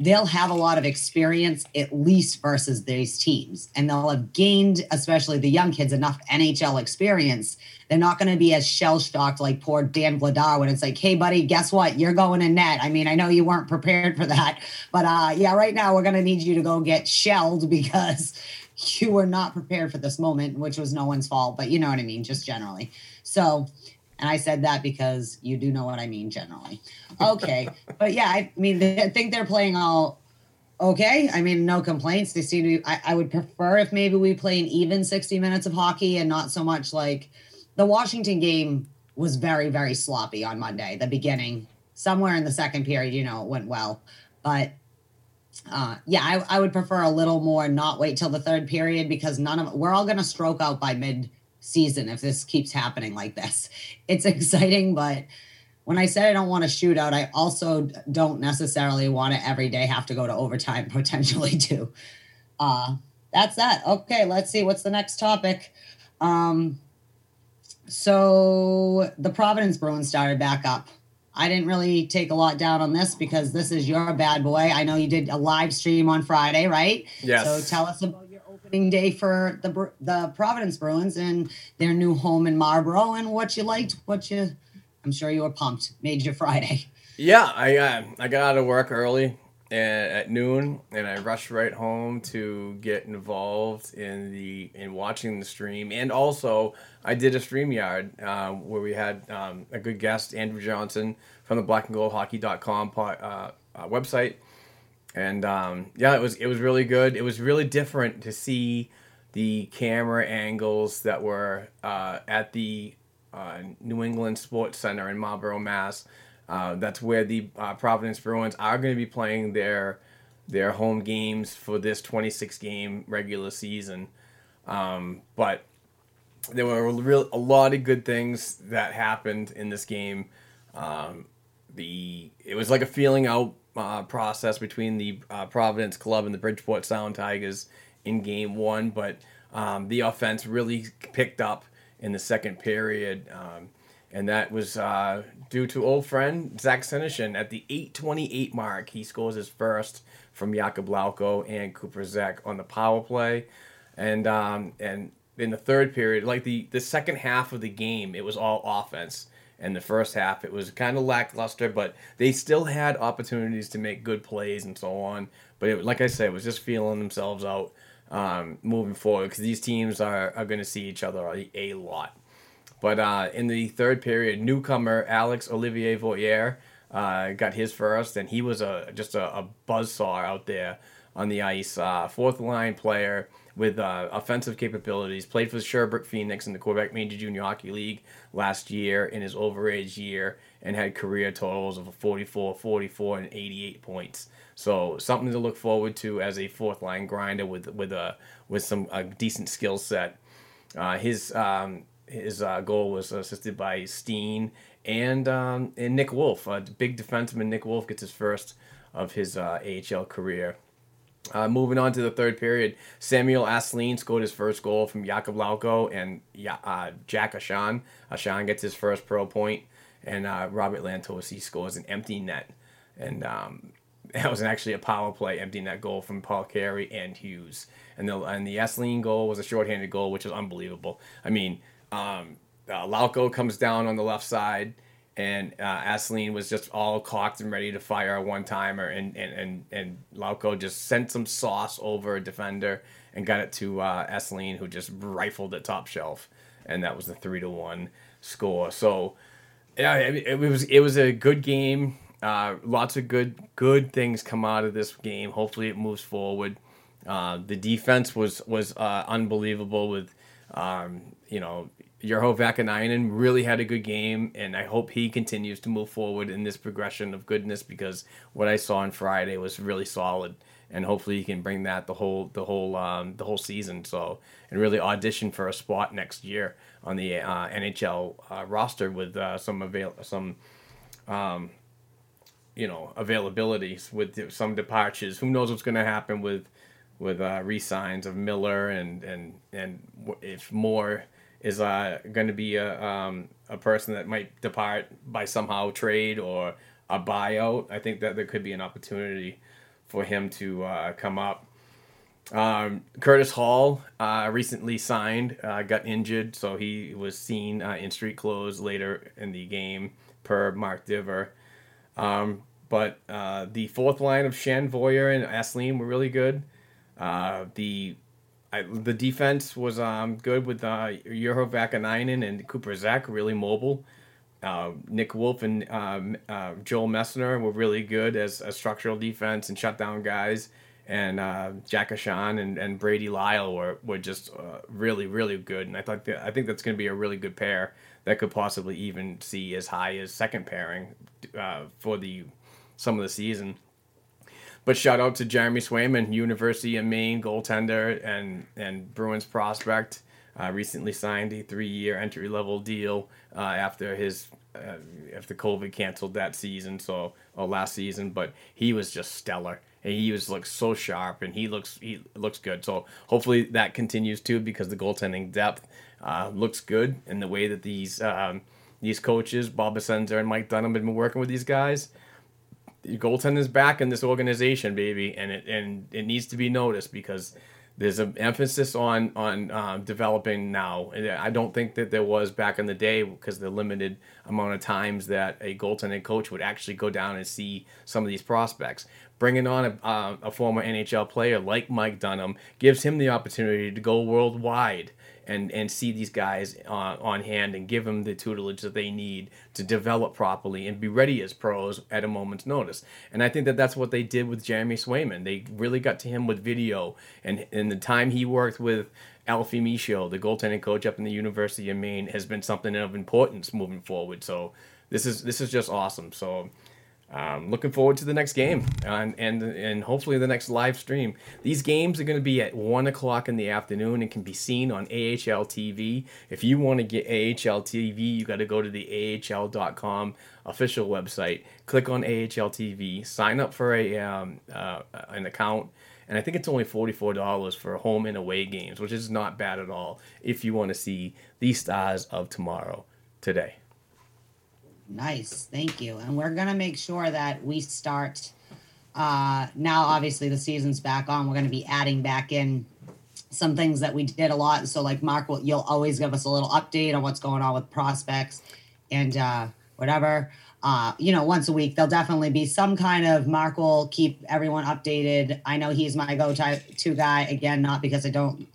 they'll have a lot of experience at least versus these teams. And they'll have gained especially the young kids enough nhl experience. They're not going to be as shell shocked like poor dan vladar when it's like hey buddy guess what? You're going in net. I mean i know you weren't prepared for that but uh yeah right now we're going to need you to go get shelled because you were not prepared for this moment, which was no one's fault, but you know what I mean, just generally. So, and I said that because you do know what I mean generally. Okay. but yeah, I mean, they, I think they're playing all okay. I mean, no complaints. They seem to be, I, I would prefer if maybe we play an even 60 minutes of hockey and not so much like the Washington game was very, very sloppy on Monday, the beginning. Somewhere in the second period, you know, it went well. But uh, yeah, I, I would prefer a little more not wait till the third period because none of we're all going to stroke out by mid season if this keeps happening like this. It's exciting, but when I said I don't want to shoot out, I also don't necessarily want to every day have to go to overtime potentially too. Uh, that's that. Okay, let's see what's the next topic. Um, so the Providence Bruins started back up. I didn't really take a lot down on this because this is your bad boy. I know you did a live stream on Friday, right? Yes. So tell us about your opening day for the the Providence Bruins and their new home in Marlboro and what you liked, what you. I'm sure you were pumped. Made your Friday. Yeah, I uh, I got out of work early. And, at noon, and I rushed right home to get involved in the in watching the stream, and also I did a stream yard uh, where we had um, a good guest, Andrew Johnson from the Black and Gold Hockey.com po- uh, uh, website, and um, yeah, it was it was really good. It was really different to see the camera angles that were uh, at the uh, New England Sports Center in Marlborough, Mass. Uh, that's where the uh, Providence Bruins are going to be playing their their home games for this 26 game regular season. Um, but there were a, real, a lot of good things that happened in this game. Um, the it was like a feeling out uh, process between the uh, Providence Club and the Bridgeport Sound Tigers in game one, but um, the offense really picked up in the second period. Um, and that was uh, due to old friend Zach Senyshyn at the 8:28 mark. He scores his first from Jakub Lauko and Cooper Zech on the power play, and um, and in the third period, like the the second half of the game, it was all offense. And the first half, it was kind of lackluster, but they still had opportunities to make good plays and so on. But it, like I said, it was just feeling themselves out um, moving forward because these teams are, are going to see each other a, a lot. But uh, in the third period, newcomer Alex Olivier Voyer uh, got his first, and he was a just a, a buzzsaw out there on the ice. Uh, fourth line player with uh, offensive capabilities. Played for Sherbrooke Phoenix in the Quebec Major Junior Hockey League last year in his overage year, and had career totals of 44, 44, and 88 points. So something to look forward to as a fourth line grinder with with a with some a decent skill set. Uh, his um, his uh, goal was assisted by Steen and um, and Nick Wolff. Uh, big defenseman Nick Wolff gets his first of his uh, AHL career. Uh, moving on to the third period, Samuel Asselin scored his first goal from Jakub Lauko and uh, Jack Ahcan. Ahcan gets his first pro point, and uh, Robert Lantosi scores an empty net. And um, that was actually a power play empty net goal from Paul Carey and Hughes. And the, and the goal was a shorthanded goal, which was unbelievable. I mean, um, uh, Lauko comes down on the left side, and uh, Asselin was just all cocked and ready to fire a one timer, and and and and Lauko just sent some sauce over a defender and got it to uh, Asselin, who just rifled it top shelf, and that was the three to one score. So yeah, it, it was it was a good game. Uh, lots of good good things come out of this game. Hopefully, it moves forward. Uh, the defense was was uh, unbelievable with um, you know Urho Vaakanainen really had a good game, and I hope he continues to move forward in this progression of goodness because what I saw on Friday was really solid, and hopefully he can bring that the whole the whole um, the whole season. So and really audition for a spot next year on the uh, NHL uh, roster with uh, some avail some. Um, you know availabilities with some departures. Who knows what's going to happen with with uh, resigns of Miller and and and if Moore is uh, going to be a, um, a person that might depart by somehow trade or a buyout. I think that there could be an opportunity for him to uh, come up. Um, Curtis Hall uh, recently signed, uh, got injured, so he was seen uh, in street clothes later in the game, per Mark Divver. Um, but uh, the fourth line of Shan Voyer and Asselin were really good. The I, the defense was um, good with uh, Urho Vaakanainen and Cooper Zech, really mobile. Uh, Nick Wolff and um, uh, Joel Messner were really good as a structural defense and shutdown guys. And uh, Jack Ahcan and, and Brady Lyle were, were just uh, really, really good. And I thought I think that's going to be a really good pair that could possibly even see as high as second pairing uh, for the some of the season. But shout out to Jeremy Swayman, University of Maine goaltender and and Bruins prospect. Uh, recently signed a three-year entry-level deal uh, after his uh, after COVID canceled that season, so or last season. But he was just stellar, and he was looks so sharp, and he looks he looks good. So hopefully that continues too, because the goaltending depth uh, looks good, and the way that these um, these coaches, Bob Essensa and Mike Dunham, have been working with these guys goaltending is back in this organization, baby, and it and it needs to be noticed because there's an emphasis on on um, developing now. And I don't think that there was back in the day because the limited amount of times that a goaltending coach would actually go down and see some of these prospects. bringing on a, uh, a former NHL player like Mike Dunham gives him the opportunity to go worldwide and and see these guys uh, on hand and give them the tutelage that they need to develop properly and be ready as pros at a moment's notice. And I think that that's what they did with Jeremy Swayman. They really got to him with video and in the time he worked with Alfie Michaud, the goaltending coach up in the University of Maine, has been something of importance moving forward. So this is this is just awesome. So um, looking forward to the next game and, and and hopefully the next live stream. These games are going to be at one o'clock in the afternoon and can be seen on AHL TV. If you want to get AHL TV, you got to go to the AHL.com official website, click on AHL TV, sign up for a um, uh, an account, and I think it's only forty four dollars for home and away games, which is not bad at all if you want to see the stars of tomorrow today. Nice, thank you. And we're gonna make sure that we start. Uh, now, obviously, the season's back on. We're gonna be adding back in some things that we did a lot. So, like Mark, will you'll always give us a little update on what's going on with prospects and uh, whatever. Uh, you know, once a week, there'll definitely be some kind of Mark will keep everyone updated. I know he's my go-to guy again, not because I don't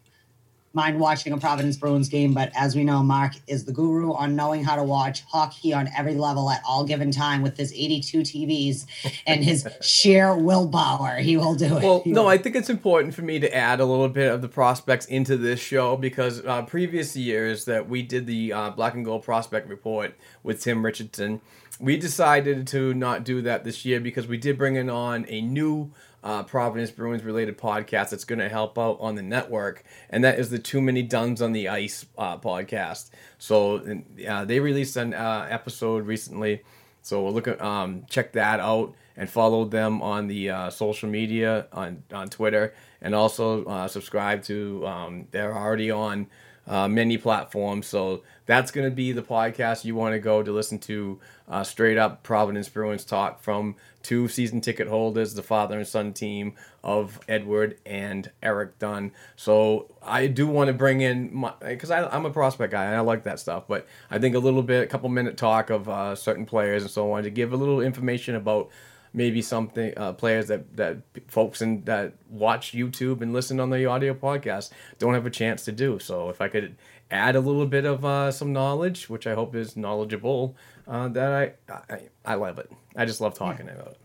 mind watching a Providence Bruins game, but as we know, Mark is the guru on knowing how to watch hockey on every level at all given time with his 82 TVs and his sheer willpower. He will do it. Well, He no, will. I think it's important for me to add a little bit of the prospects into this show because uh, previous years that we did the uh, Black and Gold Prospect Report with Tim Richardson, we decided to not do that this year because we did bring in on a new uh, Providence Bruins related podcast that's going to help out on the network, and that is the Too Many Duns on the Ice uh, podcast. So uh, they released an uh, episode recently. So we'll look at um, check that out and follow them on the uh, social media on on Twitter and also uh, subscribe to. Um, they're already on uh, many platforms, so that's going to be the podcast you want to go to listen to uh, straight up Providence Bruins talk from two season ticket holders, the father and son team of Edward and Eric Dunn. So I do want to bring in my because I'm a prospect guy and I like that stuff, but I think a little bit, a couple minute talk of uh, certain players and so on to give a little information about maybe something uh, players that that folks in that watch YouTube and listen on the audio podcast don't have a chance to do. So if I could add a little bit of uh, some knowledge, which I hope is knowledgeable, uh, that I, I I love it. I just love talking about it.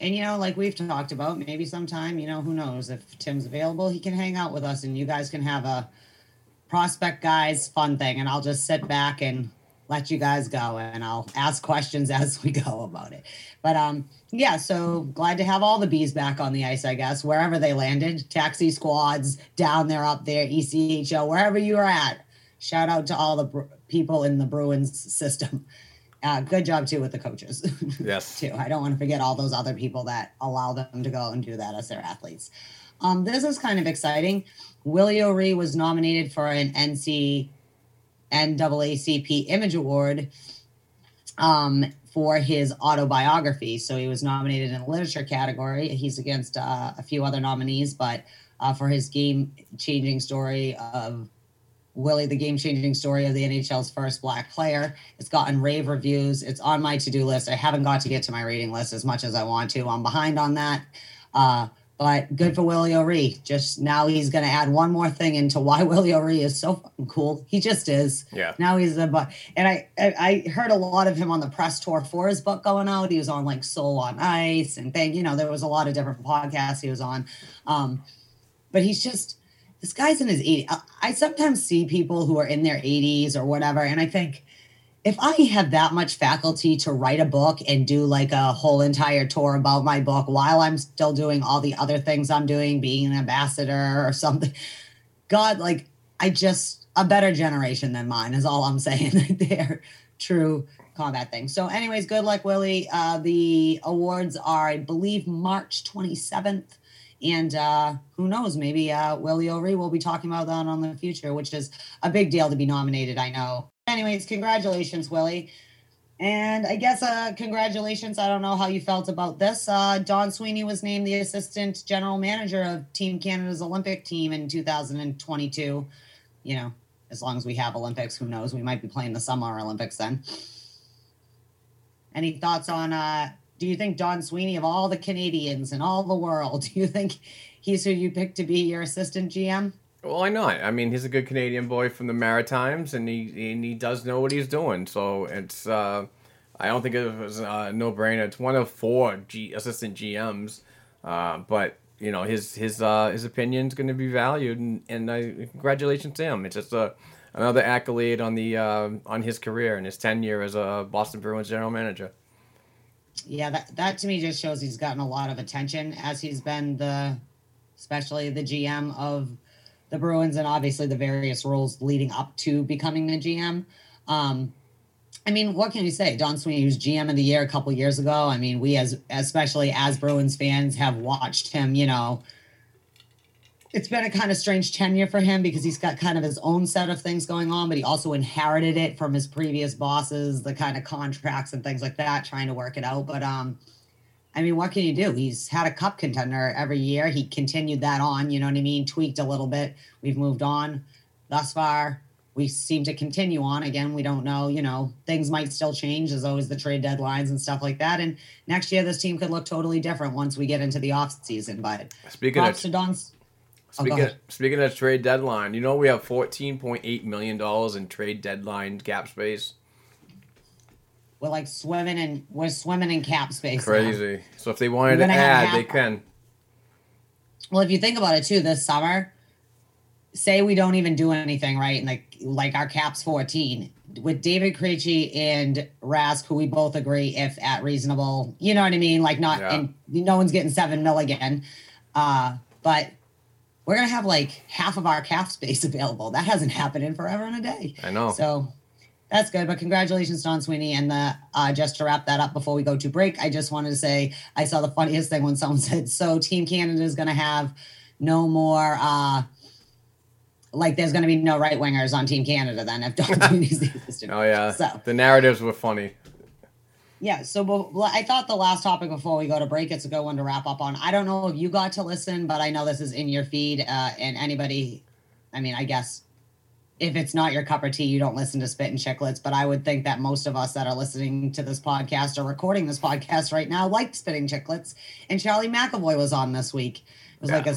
And you know, like we've talked about, maybe sometime, you know, who knows if Tim's available, he can hang out with us and you guys can have a prospect guys fun thing and I'll just sit back and let you guys go and I'll ask questions as we go about it. But um yeah, so glad to have all the bees back on the ice, I guess, wherever they landed, taxi squads down there, up there, E ECHL, wherever you are at. Shout out to all the br- people in the Bruins system. Uh, good job too with the coaches. Yes. too. I don't want to forget all those other people that allow them to go and do that as their athletes. Um, this is kind of exciting. Willie O'Ree was nominated for an NC NAACP Image Award um, for his autobiography. So he was nominated in the literature category. He's against uh, a few other nominees, but uh, for his game changing story of Willie, the game changing story of the NHL's first black player. It's gotten rave reviews. It's on my to do list. I haven't got to get to my reading list as much as I want to. I'm behind on that. Uh, but good for Willie O'Ree. Just now he's going to add one more thing into why Willie O'Ree is so fucking cool. He just is. Yeah. Now he's a but, and I, I I heard a lot of him on the press tour for his book going out. He was on like Soul on Ice and thing. You know, there was a lot of different podcasts he was on. Um, but he's just this guy's in his 80s. I- I sometimes see people who are in their 80s or whatever, and I think if I had that much faculty to write a book and do like a whole entire tour about my book while I'm still doing all the other things I'm doing, being an ambassador or something, God, like I just a better generation than mine is all I'm saying. They're true combat things. So, anyways, good luck, Willie. Uh, the awards are, I believe, March 27th. And uh, who knows, maybe uh, Willie O'Ree will be talking about that on the future, which is a big deal to be nominated, I know. Anyways, congratulations, Willie. And I guess uh, congratulations. I don't know how you felt about this. Uh, Don Sweeney was named the assistant general manager of Team Canada's Olympic team in 2022. You know, as long as we have Olympics, who knows? We might be playing the Summer Olympics then. Any thoughts on? Uh, do you think Don Sweeney of all the Canadians and all the world, do you think he's who you picked to be your assistant GM? Why not? I mean, he's a good Canadian boy from the Maritimes, and he and he does know what he's doing. So it's uh, I don't think it was a no brainer. It's one of four G, assistant GMs, uh, but you know his his uh, his opinion's going to be valued, and, and uh, congratulations to him. It's just a another accolade on the uh, on his career and his tenure as a Boston Bruins general manager. Yeah, that that to me just shows he's gotten a lot of attention as he's been the, especially the GM of the Bruins, and obviously the various roles leading up to becoming the GM. Um, I mean, what can you say? Don Sweeney was GM of the year a couple years ago. I mean, we as especially as Bruins fans have watched him, you know, it's been a kind of strange tenure for him because he's got kind of his own set of things going on, but he also inherited it from his previous bosses, the kind of contracts and things like that, trying to work it out. But um, I mean, what can you do? He's had a cup contender every year. He continued that on, you know what I mean? Tweaked a little bit. We've moved on thus far. We seem to continue on. Again, we don't know, you know, things might still change. There's always the trade deadlines and stuff like that. And next year, this team could look totally different once we get into the off season. But Speaking of to Don's. Oh, Speaking, ahead. speaking of trade deadline, you know we have fourteen point eight million dollars in trade deadline cap space. We're like swimming and we're swimming in cap space. now. Crazy. So if they wanted to add, they can. Well, if you think about it too, this summer, say we don't even do anything, right? And like like our cap's 14 with David Krejci and Rask, who we both agree if at reasonable, you know what I mean? Like not Yeah. and no one's getting seven mil again. Uh, but we're gonna have like half of our cap space available. That hasn't happened in forever and a day. I know. So that's good. But congratulations, Don Sweeney. And the, uh, just to wrap that up before we go to break, I just wanted to say I saw the funniest thing when someone said, "So Team Canada is going to have no more." Uh, like there's going to be no right wingers on Team Canada then if Don Sweeney's the assistant. Oh yeah. So The narratives were funny. yeah, so I thought the last topic before we go to break, it's a good one to wrap up on. I don't know if you got to listen, but I know this is in your feed, uh, and anybody, I mean, I guess if it's not your cup of tea, you don't listen to Spittin' Chiclets. But I would think that most of us that are listening to this podcast or recording this podcast right now like Spittin' Chiclets. And Charlie McAvoy was on this week. It was like a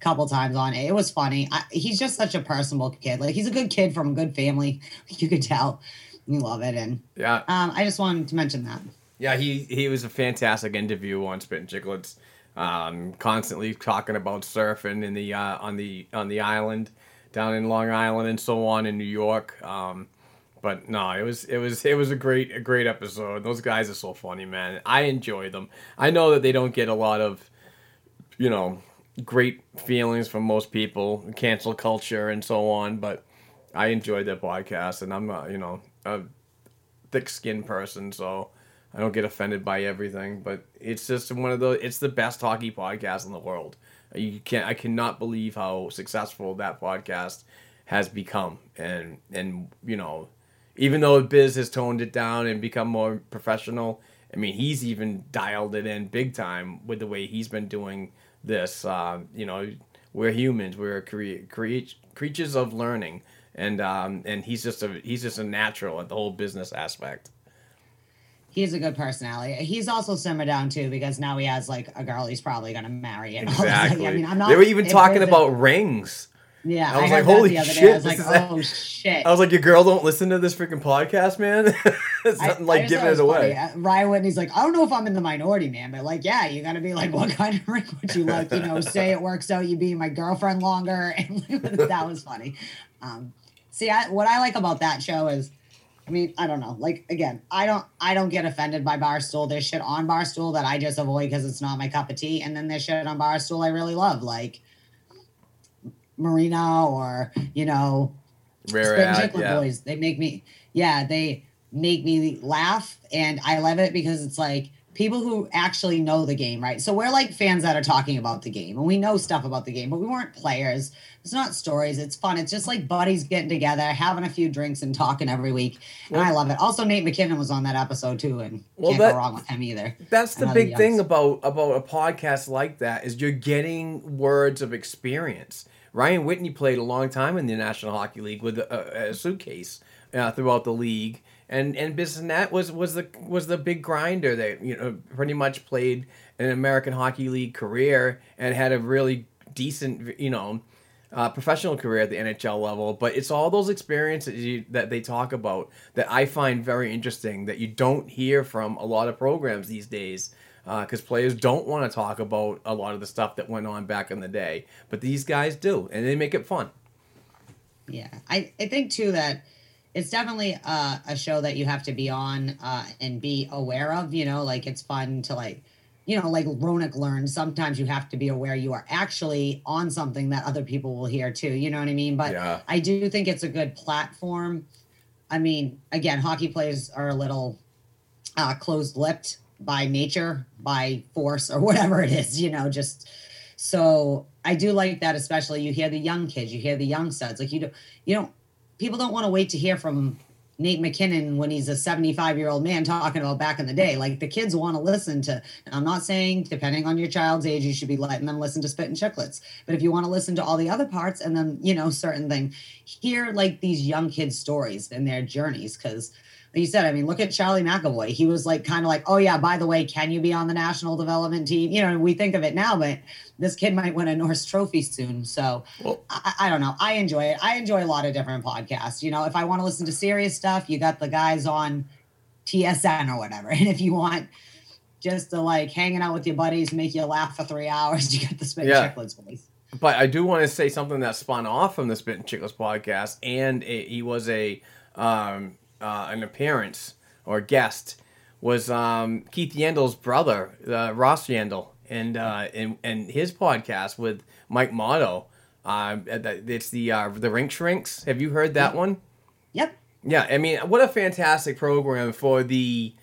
couple times on. It. It was funny. I, he's just such a personable kid. Like he's a good kid from a good family. You could tell. You love it, and Yeah. um, I just wanted to mention that. Yeah, he he was a fantastic interview on Spittin' Chiclets. Um, constantly talking about surfing in the uh, on the on the island down in Long Island and so on in New York. Um, but no, it was it was it was a great a great episode. Those guys are so funny, man. I enjoy them. I know that they don't get a lot of you know great feelings from most people, cancel culture and so on, but I enjoyed their podcast, and I'm uh, you know a thick-skinned person, so I don't get offended by everything. But it's just one of the it's the best hockey podcast in the world. You can't I cannot believe how successful that podcast has become, and and you know even though Biz has toned it down and become more professional. I mean, he's even dialed it in big time with the way he's been doing this. Uh, you know, we're humans. We're crea- crea- creatures of learning, and um, and he's just a he's just a natural at the whole business aspect. He's a good personality. He's also simmered down too because now he has like a girl he's probably gonna marry. And. Exactly. I mean, I'm not. they were even talking about rings. Yeah, I I, was heard like, holy shit, I was like, oh shit. I was like, your girl don't listen to this freaking podcast, man. it's nothing I like giving thought it away. funny. Uh, Ryan Whitney's like, I don't know if I'm in the minority, man, but like, yeah, you gotta be like, what kind of ring would you like? You know, say it works out, you be my girlfriend longer, and that was funny. Um, see, I, what I like about that show is, I mean, I don't know. Like again, I don't, I don't get offended by Barstool. There's shit on Barstool that I just avoid because it's not my cup of tea, and then there's shit on Barstool I really love, like Marina or you know Rare ad, yeah. Boys. They make me, yeah, they make me laugh, and I love it because it's like people who actually know the game, right? So we're like fans that are talking about the game, and we know stuff about the game, but we weren't players. It's not stories. It's fun. It's just like buddies getting together, having a few drinks, and talking every week, and I love it. Also, Nate MacKinnon was on that episode too, and Well, can't that- go wrong with him either. That's the Another big young- thing about about a podcast like that is you're getting words of experience. Ryan Whitney played a long time in the National Hockey League with a, a suitcase uh, throughout the league, and and Bissonnette was was the was the big grinder that you know pretty much played an American Hockey League career and had a really decent you know uh, professional career at the NHL level. But it's all those experiences you, that they talk about that I find very interesting that you don't hear from a lot of programs these days. Because uh, players don't want to talk about a lot of the stuff that went on back in the day, but these guys do, and they make it fun. Yeah, I, I think too that it's definitely uh, a show that you have to be on uh, and be aware of. You know, like it's fun to like, you know, like Ronak learned. Sometimes you have to be aware you are actually on something that other people will hear too. You know what I mean? But Yeah. I do think it's a good platform. I mean, again, hockey players are a little uh, closed-lipped by nature, by force, or whatever it is. You know, just so I do like that. Especially you hear the young kids, you hear the young studs. Like you don't, you don't. People don't want to wait to hear from Nate MacKinnon when he's a 75 year old man talking about back in the day. Like the kids want to listen to. I'm not saying depending on your child's age, you should be letting them listen to Spittin' Chiclets. But if you want to listen to all the other parts and then you know certain thing, hear like these young kids' stories and their journeys because. Like you said, I mean, look at Charlie McAvoy. He was like, kind of like, oh, yeah, by the way, can you be on the national development team? You know, we think of it now, but this kid might win a Norris trophy soon. So Well- I, I don't know. I enjoy it. I enjoy a lot of different podcasts. You know, if I want to listen to serious stuff, you got the guys on TSN or whatever. And if you want just to like hanging out with your buddies, make you laugh for three hours, you got the Spit Yeah. Chiclets boys. But I do want to say something that spun off from the Spittin' Chiclets podcast, and a, he was a um, uh, an appearance or guest was um, Keith Yandle's brother, uh, Ross Yandle, and uh, and and his podcast with Mike Motto. Um, it's the uh, the Rink Shrinks. Have you heard that one? Yep. Yeah, I mean, what a fantastic program for the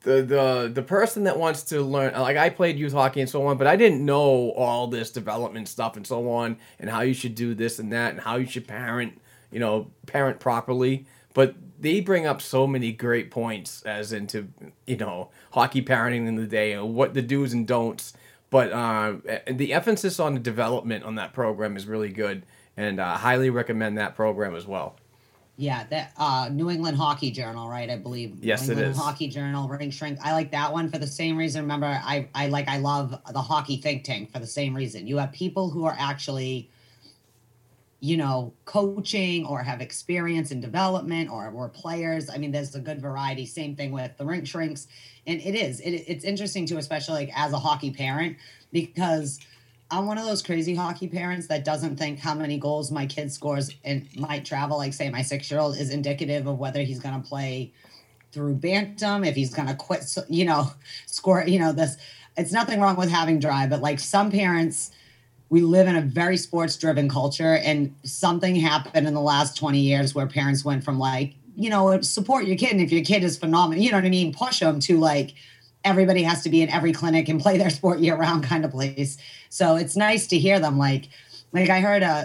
the the the person that wants to learn. Like I played youth hockey and so on, but I didn't know all this development stuff and so on, and how you should do this and that, and how you should parent, you know, parent properly. But they bring up so many great points as into you know hockey parenting in the day and what the do's and don'ts. But uh, the emphasis on the development on that program is really good, and uh, highly recommend that program as well. Yeah, that uh, New England Hockey Journal, right? I believe. Yes, New it England is. Hockey Journal, Rink Shrink. I like that one for the same reason. Remember, I I like I love the hockey think tank for the same reason. You have people who are actually, you know, coaching or have experience in development or were players. I mean, there's a good variety. Same thing with the rink shrinks, and it is. It, it's interesting too, especially like as a hockey parent, because I'm one of those crazy hockey parents that doesn't think how many goals my kid scores and might travel, like say my six year old, is indicative of whether he's going to play through bantam, if he's going to quit, you know, score, you know, this. It's nothing wrong with having drive, but like some parents, we live in a very sports driven culture, and something happened in the last 20 years where parents went from like, you know, support your kid, and if your kid is phenomenal, you know what I mean, push them to like, everybody has to be in every clinic and play their sport year round kind of place. So it's nice to hear them like like I heard uh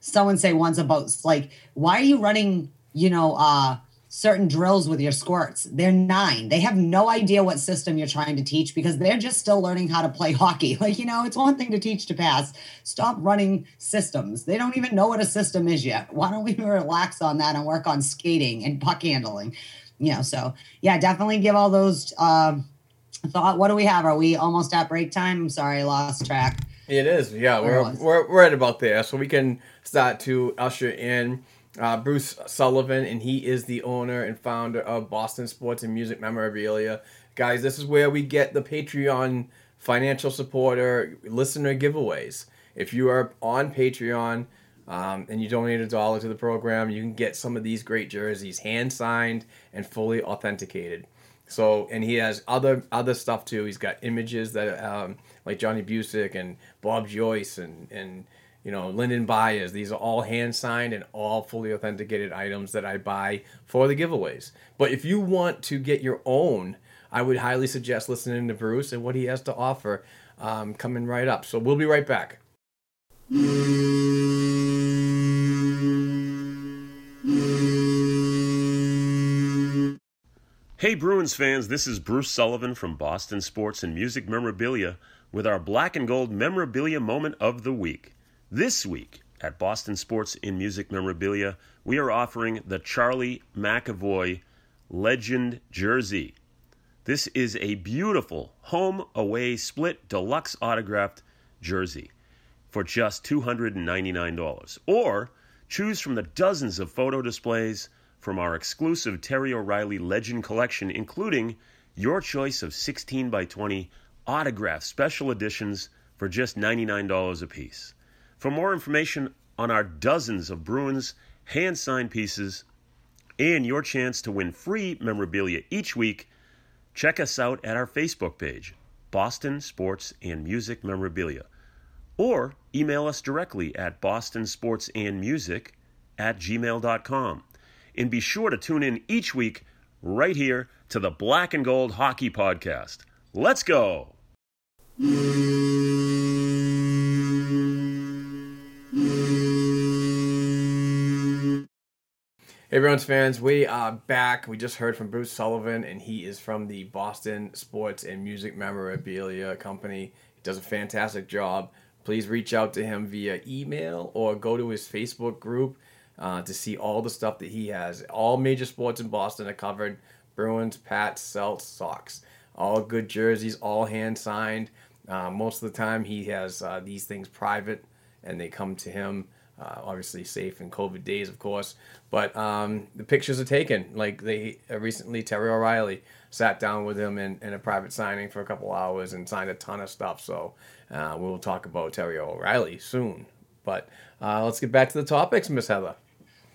someone say once about like why are you running, you know, uh certain drills with your squirts. They're 9. They have no idea what system you're trying to teach because they're just still learning how to play hockey. Like, you know, it's one thing to teach to pass. Stop running systems. They don't even know what a system is yet. Why don't we relax on that and work on skating and puck handling? You know, so yeah, definitely give all those um thought what do we have are we almost at break time i'm sorry i lost track It is, yeah. We're, we're we're right about there, so we can start to usher in uh, Bruce Sullivan, and he is the owner and founder of Boston Sports and Music Memorabilia. Guys, this is where we get the Patreon financial supporter listener giveaways. If you are on Patreon um, and you donate a dollar to the program, you can get some of these great jerseys, hand signed and fully authenticated. So, and he has other other stuff too. He's got images that um, like Johnny Bucyk and Bob Joyce and and you know Lyndon Byers. These are all hand signed and all fully authenticated items that I buy for the giveaways. But if you want to get your own, I would highly suggest listening to Bruce and what he has to offer um, coming right up. So we'll be right back. Hey Bruins fans, this is Bruce Sullivan from Boston Sports and Music Memorabilia with our Black and Gold Memorabilia Moment of the Week. This week at Boston Sports in Music Memorabilia, we are offering the Charlie McAvoy Legend jersey. This is a beautiful home away split deluxe autographed jersey for just $299. Or choose from the dozens of photo displays from our exclusive Terry O'Reilly Legend collection, including your choice of 16 by 20 autographed special editions for just $99 a piece. For more information on our dozens of Bruins hand signed pieces and your chance to win free memorabilia each week, check us out at our Facebook page, Boston Sports and Music Memorabilia, or email us directly at bostonsportsandmusic at gmail.com. And be sure to tune in each week right here to the Black and Gold Hockey Podcast. Let's go! Hey, Bruins fans, we are back. We just heard from Bruce Sullivan, and he is from the Boston Sports and Music Memorabilia Company. He does a fantastic job. Please reach out to him via email or go to his Facebook group uh, to see all the stuff that he has. All major sports in Boston are covered Bruins, Pats, Celts, Sox. All good jerseys, all hand signed. Uh, most of the time, he has uh, these things private and they come to him. Uh, obviously safe in COVID days, of course. But um, the pictures are taken. Like they uh, recently, Terry O'Reilly sat down with him in, in a private signing for a couple hours and signed a ton of stuff. So uh, we'll talk about Terry O'Reilly soon. But uh, let's get back to the topics, Miss Heather.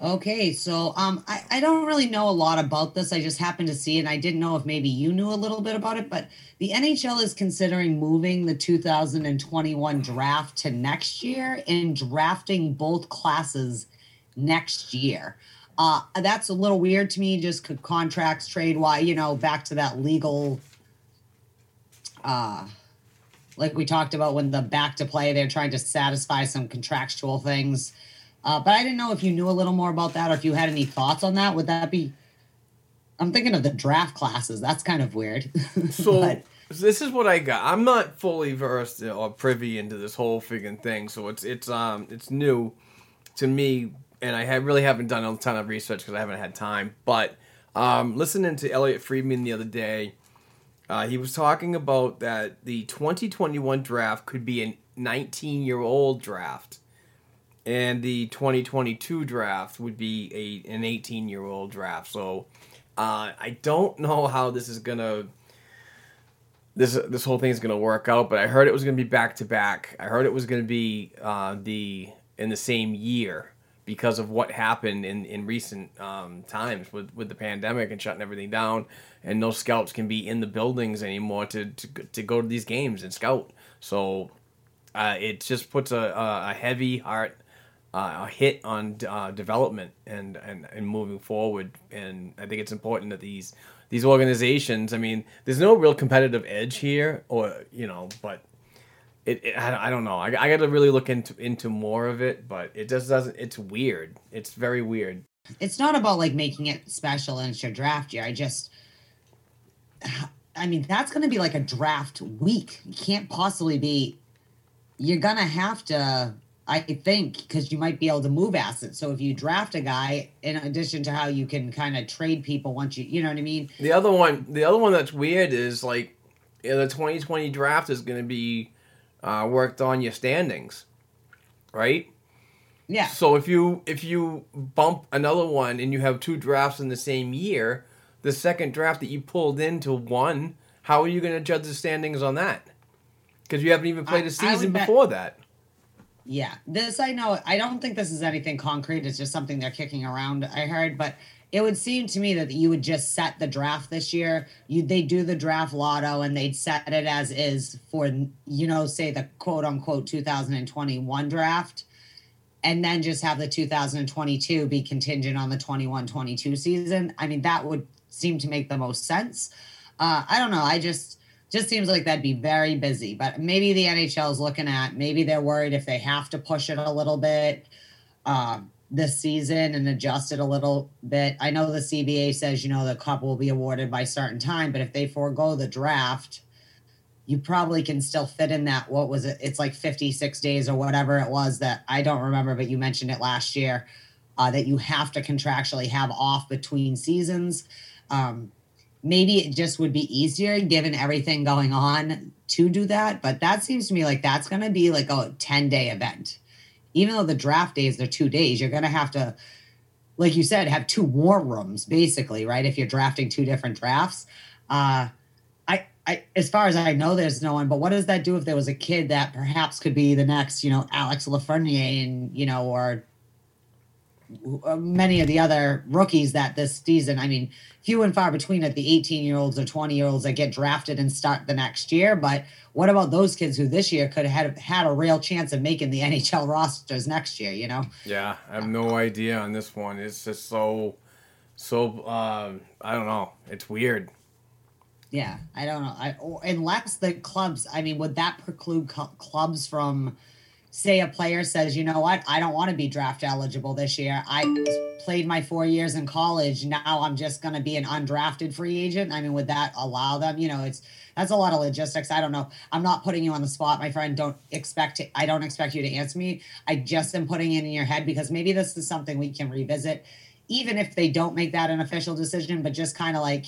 Okay, so um, I, I don't really know a lot about this. I just happened to see it, and I didn't know if maybe you knew a little bit about it. But the NHL is considering moving the 2021 draft to next year and drafting both classes next year. Uh, that's a little weird to me, just contracts, trade, why, you know, back to that legal, uh, like we talked about when the back to play, they're trying to satisfy some contractual things. Uh, but I didn't know if you knew a little more about that or if you had any thoughts on that. Would that be? I'm thinking of the draft classes. That's kind of weird. So But- this is what I got. I'm not fully versed or privy into this whole friggin' thing, so it's it's um it's new to me, and I have, really haven't done a ton of research because I haven't had time. But um, listening to Elliot Friedman the other day, uh, he was talking about that the 2021 draft could be a 19 year old draft, and the 2022 draft would be a an 18 year old draft. So uh, I don't know how this is gonna this this whole thing is gonna work out, but I heard it was gonna be back to back. I heard it was gonna be uh, the in the same year because of what happened in in recent um, times with with the pandemic and shutting everything down, and no scouts can be in the buildings anymore to to, to go to these games and scout. So uh, it just puts a, a, a heavy heart uh, a hit on uh, development and, and and moving forward. And I think it's important that these these organizations. I mean, there's no real competitive edge here, or you know, but it, it I, I don't know. I, I got to really look into into more of it, but it just doesn't. It's weird. It's very weird. it's not about like making it special and it's your draft year. I just, I mean, that's going to be like a draft week. You can't possibly be. You're going to have to, I think, because you might be able to move assets. So if you draft a guy, in addition to how you can kind of trade people once you, you know what I mean? The other one, the other one that's weird is like the 2020 draft is going to be uh, worked on your standings, right? Yeah. So if you if you bump another one and you have two drafts in the same year, the second draft that you pulled into one, how are you going to judge the standings on that? Because you haven't even played I- a season would bet- before that. Yeah, this I know. I don't think this is anything concrete. It's just something they're kicking around. I heard, but it would seem to me that you would just set the draft this year. You they do the draft lotto and they'd set it as is for you know say the quote unquote 2021 draft, and then just have the 2022 be contingent on the 21-22 season. I mean that would seem to make the most sense. Uh, I don't know. I just just seems like that'd be very busy. But maybe the NHL is looking at maybe they're worried if they have to push it a little bit um, this season and adjust it a little bit. I know the CBA says you know the cup will be awarded by certain time, but if they forego the draft, you probably can still fit in that. What was it? It's like fifty six days or whatever it was that I don't remember, but you mentioned it last year. Uh, that you have to contractually have off between seasons. Um, maybe it just would be easier given everything going on to do that. But that seems to me like that's going to be like a 10 day event. Even though the draft days are two days, you're going to have to, like you said, have two war rooms basically, right? If you're drafting two different drafts. Uh, I, I, as far as I know, there's no one. But what does that do if there was a kid that perhaps could be the next, you know, Alex Lafreniere, and you know, or many of the other rookies that this season, I mean, few and far between at the 18 year olds or 20 year olds that get drafted and start the next year. But what about those kids who this year could have had, a real chance of making the NHL rosters next year, you know? Yeah, I have no idea on this one. It's just so, so, um, I don't know. It's weird. Yeah, I don't know. I, or, unless the clubs, I mean, would that preclude cl- clubs from say a player says, you know what, I don't want to be draft eligible this year. I played my four years in college. Now I'm just going to be an undrafted free agent. I mean, would that allow them? You know, it's that's a lot of logistics. I don't know. I'm not putting you on the spot, my friend. Don't expect to, I don't expect you to answer me. I just am putting it in your head because maybe this is something we can revisit, even if they don't make that an official decision, but just kind of like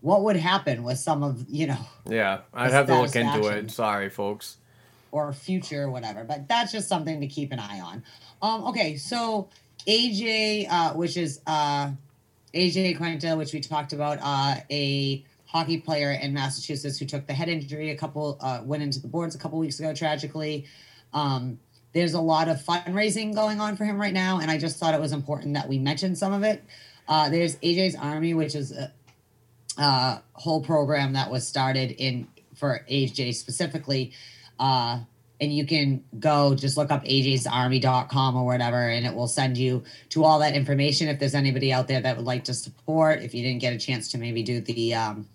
what would happen with some of, you know. Yeah, I'd have to look into it. Sorry, folks or future whatever. But that's just something to keep an eye on. Um, okay, so AJ, uh, which is uh, AJ Quinta, which we talked about, uh, a hockey player in Massachusetts who took the head injury a couple uh, went into the boards a couple weeks ago tragically. Um, there's a lot of fundraising going on for him right now, and I just thought it was important that we mention some of it. Uh, there's AJ's Army, which is a, a whole program that was started in for AJ specifically uh, and you can go just look up ajsarmy.com or whatever, and it will send you to all that information. If there's anybody out there that would like to support, if you didn't get a chance to maybe do the, um,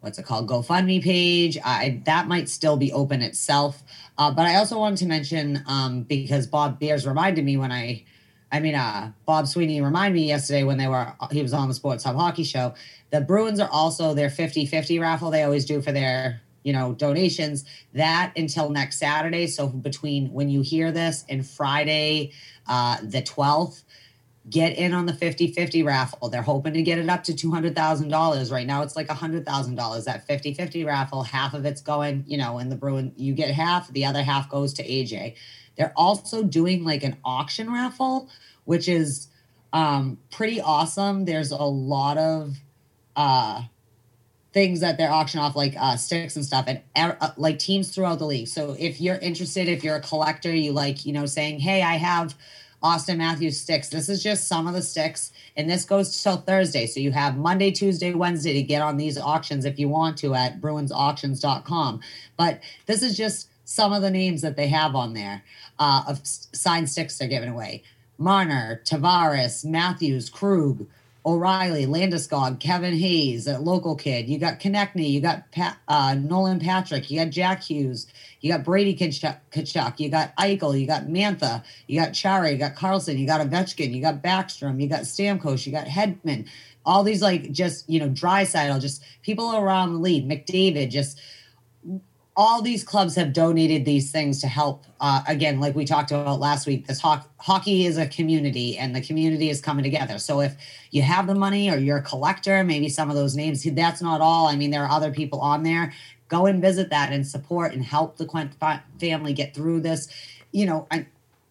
what's it called, GoFundMe page, I, that might still be open itself. Uh, but I also wanted to mention, um, because Bob Beers reminded me when I, I mean, uh, Bob Sweeney reminded me yesterday when they were, he was on the Sports Hub Hockey Show. The Bruins are also their 50 50 raffle they always do for their you know donations that until next saturday. So between when you hear this and friday uh, the 12th get in on the 50-50 raffle. They're hoping to get it up to $200000 right now it's like $100000 that 50-50 raffle half of it's going you know in the bruin you get half the other half goes to aj they're also doing like an auction raffle which is um, pretty awesome. There's a lot of uh, things that they're auctioning off like uh, sticks and stuff and uh, like teams throughout the league. So if you're interested if you're a collector you like you know saying hey i have auston matthews sticks. This is just some of the sticks and this goes till thursday. So you have monday tuesday wednesday to get on these auctions if you want to at bruinsauctions.com but this is just some of the names that they have on there uh, of signed sticks they're giving away. Marner tavares matthews krug O'Reilly, Landeskog, Kevin Hayes, a local kid. You got Konecny, you got Pat, uh, Nolan Patrick, you got Jack Hughes, you got Brady Tkachuk, you got Eichel, you got Mantha, you got Chara, you got Carlson, you got Ovechkin, you got Backstrom, you got Stamkos, you got Hedman. All these like just you know Draisaitl, just people around the league. McDavid, just all these clubs have donated these things to help uh, again like we talked about last week this ho- hockey is a community and the community is coming together so if you have the money or you're a collector maybe some of those names that's not all i mean there are other people on there go and visit that and support and help the Quint family get through this you know I,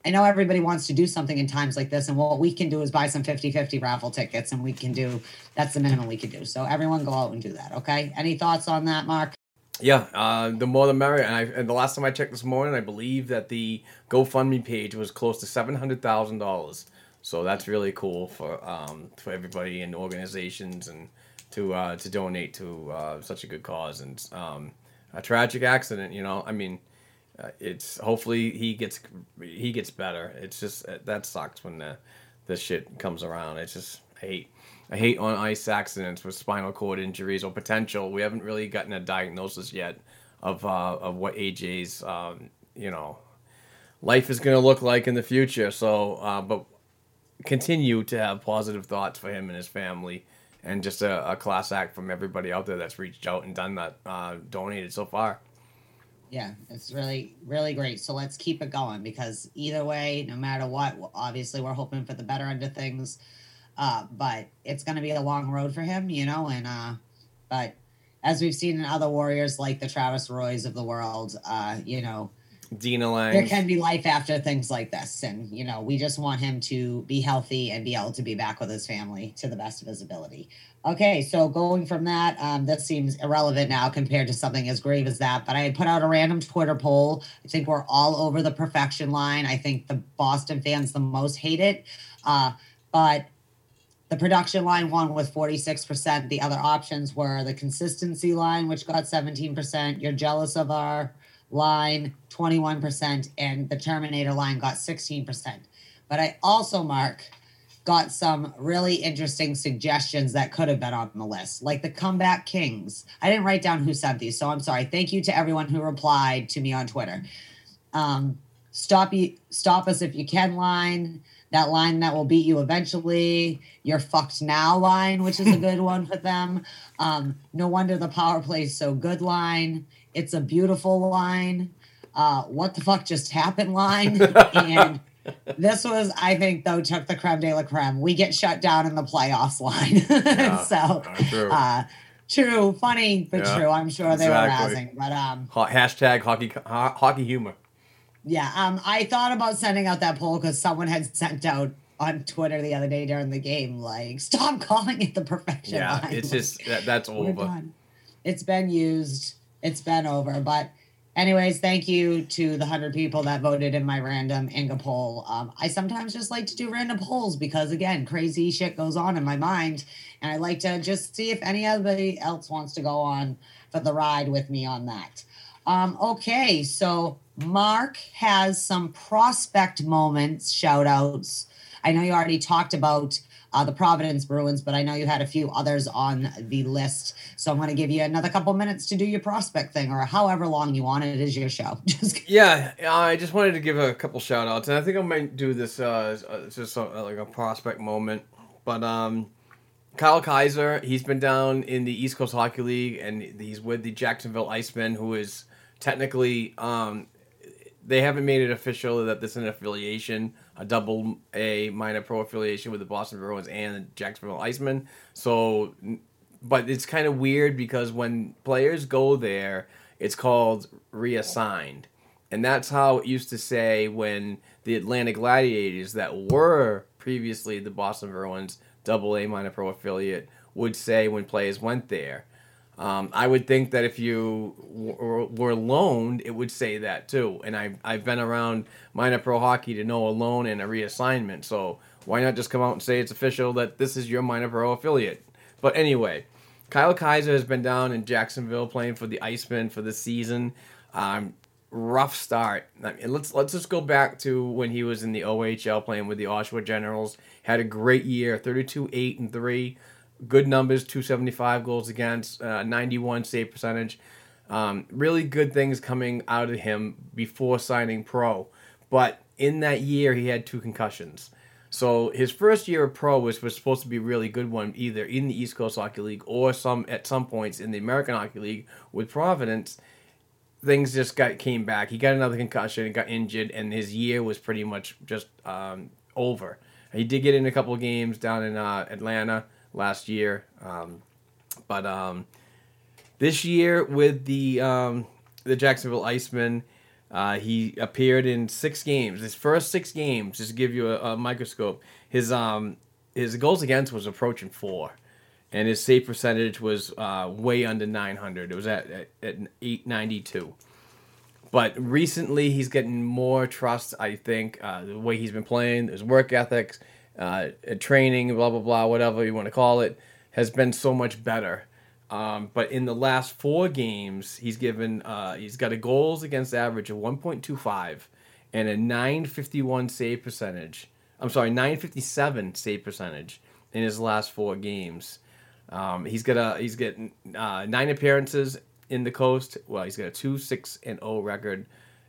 I know everybody wants to do something in times like this, and what we can do is buy some 50 50 raffle tickets, and we can do that's the minimum we can do. So, everyone go out and do that. Okay. Any thoughts on that, Mark? Yeah, uh, the more the merrier. And, I, and the last time I checked this morning, I believe that the GoFundMe page was close to seven hundred thousand dollars. So that's really cool for um, for everybody and organizations and to uh, to donate to uh, such a good cause and um, a tragic accident. You know, I mean, uh, it's hopefully he gets he gets better. It's just uh, that sucks when the this shit comes around. It's just I hate I hate on ice accidents with spinal cord injuries or potential. We haven't really gotten a diagnosis yet of uh, of what AJ's um, you know life is going to look like in the future. So, uh, but continue to have positive thoughts for him and his family, and just a, a, class act from everybody out there that's reached out and done that, uh, donated so far. Yeah, it's really, really great. So let's keep it going because either way, no matter what, obviously we're hoping for the better end of things Uh, but it's going to be a long road for him, you know. And uh, but as we've seen in other warriors like the Travis Roys of the world, uh, you know, Denna Laing. there can be life after things like this, and you know, we just want him to be healthy and be able to be back with his family to the best of his ability. Okay, so going from that, um, this seems irrelevant now compared to something as grave as that. But I had put out a random Twitter poll. I think we're all over the perfection line. I think the Boston fans the most hate it. Uh, but the production line won with 46%. The other options were the consistency line, which got 17%. You're jealous of our line, 21%. And the Terminator line got 16%. But I also, Mark, got some really interesting suggestions that could have been on the list, like the comeback kings. I didn't write down who sent these, so I'm sorry. Thank you to everyone who replied to me on Twitter. Um, stop you, stop us if you can line. That line that will beat you eventually. Your fucked now line, which is a good one for them. Um, no wonder the power play is so good line. It's a beautiful line. Uh, what the fuck just happened line. and this was, I think, though, took the creme de la creme. We get shut down in the playoffs line. so, uh, true. Uh, true, funny, but Yeah, true. I'm sure they exactly. were razzing. But um, hashtag hockey ho- hockey humor. Yeah, um, I thought about sending out that poll because someone had sent out on Twitter the other day during the game, like, stop calling it the perfection Yeah, line. it's just that, that's over. done. It's been used. It's been over. But, anyways, thank you to the hundred people that voted in my random Inga poll. Um, I sometimes just like to do random polls because, again, crazy shit goes on in my mind, and I like to just see if anybody else wants to go on for the ride with me on that. Um, okay, so Mark has some prospect moments, shout outs. I know you already talked about uh, the Providence Bruins, but I know you had a few others on the list. So I'm going to give you another couple minutes to do your prospect thing or however long you want. It is your show. Yeah, I just wanted to give a couple shout outs, and I think I might do this uh, uh, just so, like a prospect moment. But um, Kyle Keyser, he's been down in the East Coast Hockey League, and he's with the Jacksonville Icemen, who is technically um, they haven't made it official that this is an affiliation, a double A minor pro affiliation with the Boston Bruins and the Jacksonville Icemen. So, but it's kind of weird because when players go there, it's called reassigned. And that's how it used to say when the Atlanta Gladiators, that were previously the Boston Bruins double A minor pro affiliate, would say when players went there. Um, I would think that if you were loaned, it would say that too. And I've, I've been around minor pro hockey to know a loan and a reassignment. So why not just come out and say it's official that this is your minor pro affiliate? But anyway, Kyle Keyser has been down in Jacksonville playing for the Icemen for the season. Um, rough start. I mean, let's let's just go back to when he was in the OHL playing with the Oshawa Generals. Had a great year, 32 8 and 3 good numbers 275 goals against uh, 91 save percentage. Um, really good things coming out of him before signing pro. But in that year he had two concussions. So his first year of pro was, was supposed to be a really good one either in the east coast hockey league or some at some points in the american hockey league with providence. Things just got came back. He got another concussion and got injured and his year was pretty much just um, over. He did get in a couple games down in uh, atlanta last year. Um, but um, this year with the um, the Jacksonville Icemen, uh, he appeared in six games. His first six games, just to give you a, a microscope, his um his goals against was approaching four, and his save percentage was uh, way under nine hundred. It was at at, at eight ninety two. But recently, he's getting more trust. I think uh, the way he's been playing, his work ethics, uh, training, blah blah blah, whatever you want to call it, has been so much better. Um, but in the last four games, he's given uh, he's got a goals against average of 1.25 and a 951 save percentage. I'm sorry, 957 save percentage in his last four games. Um, he's got a he's getting uh, nine appearances in the coast. Well, he's got a two six and zero record,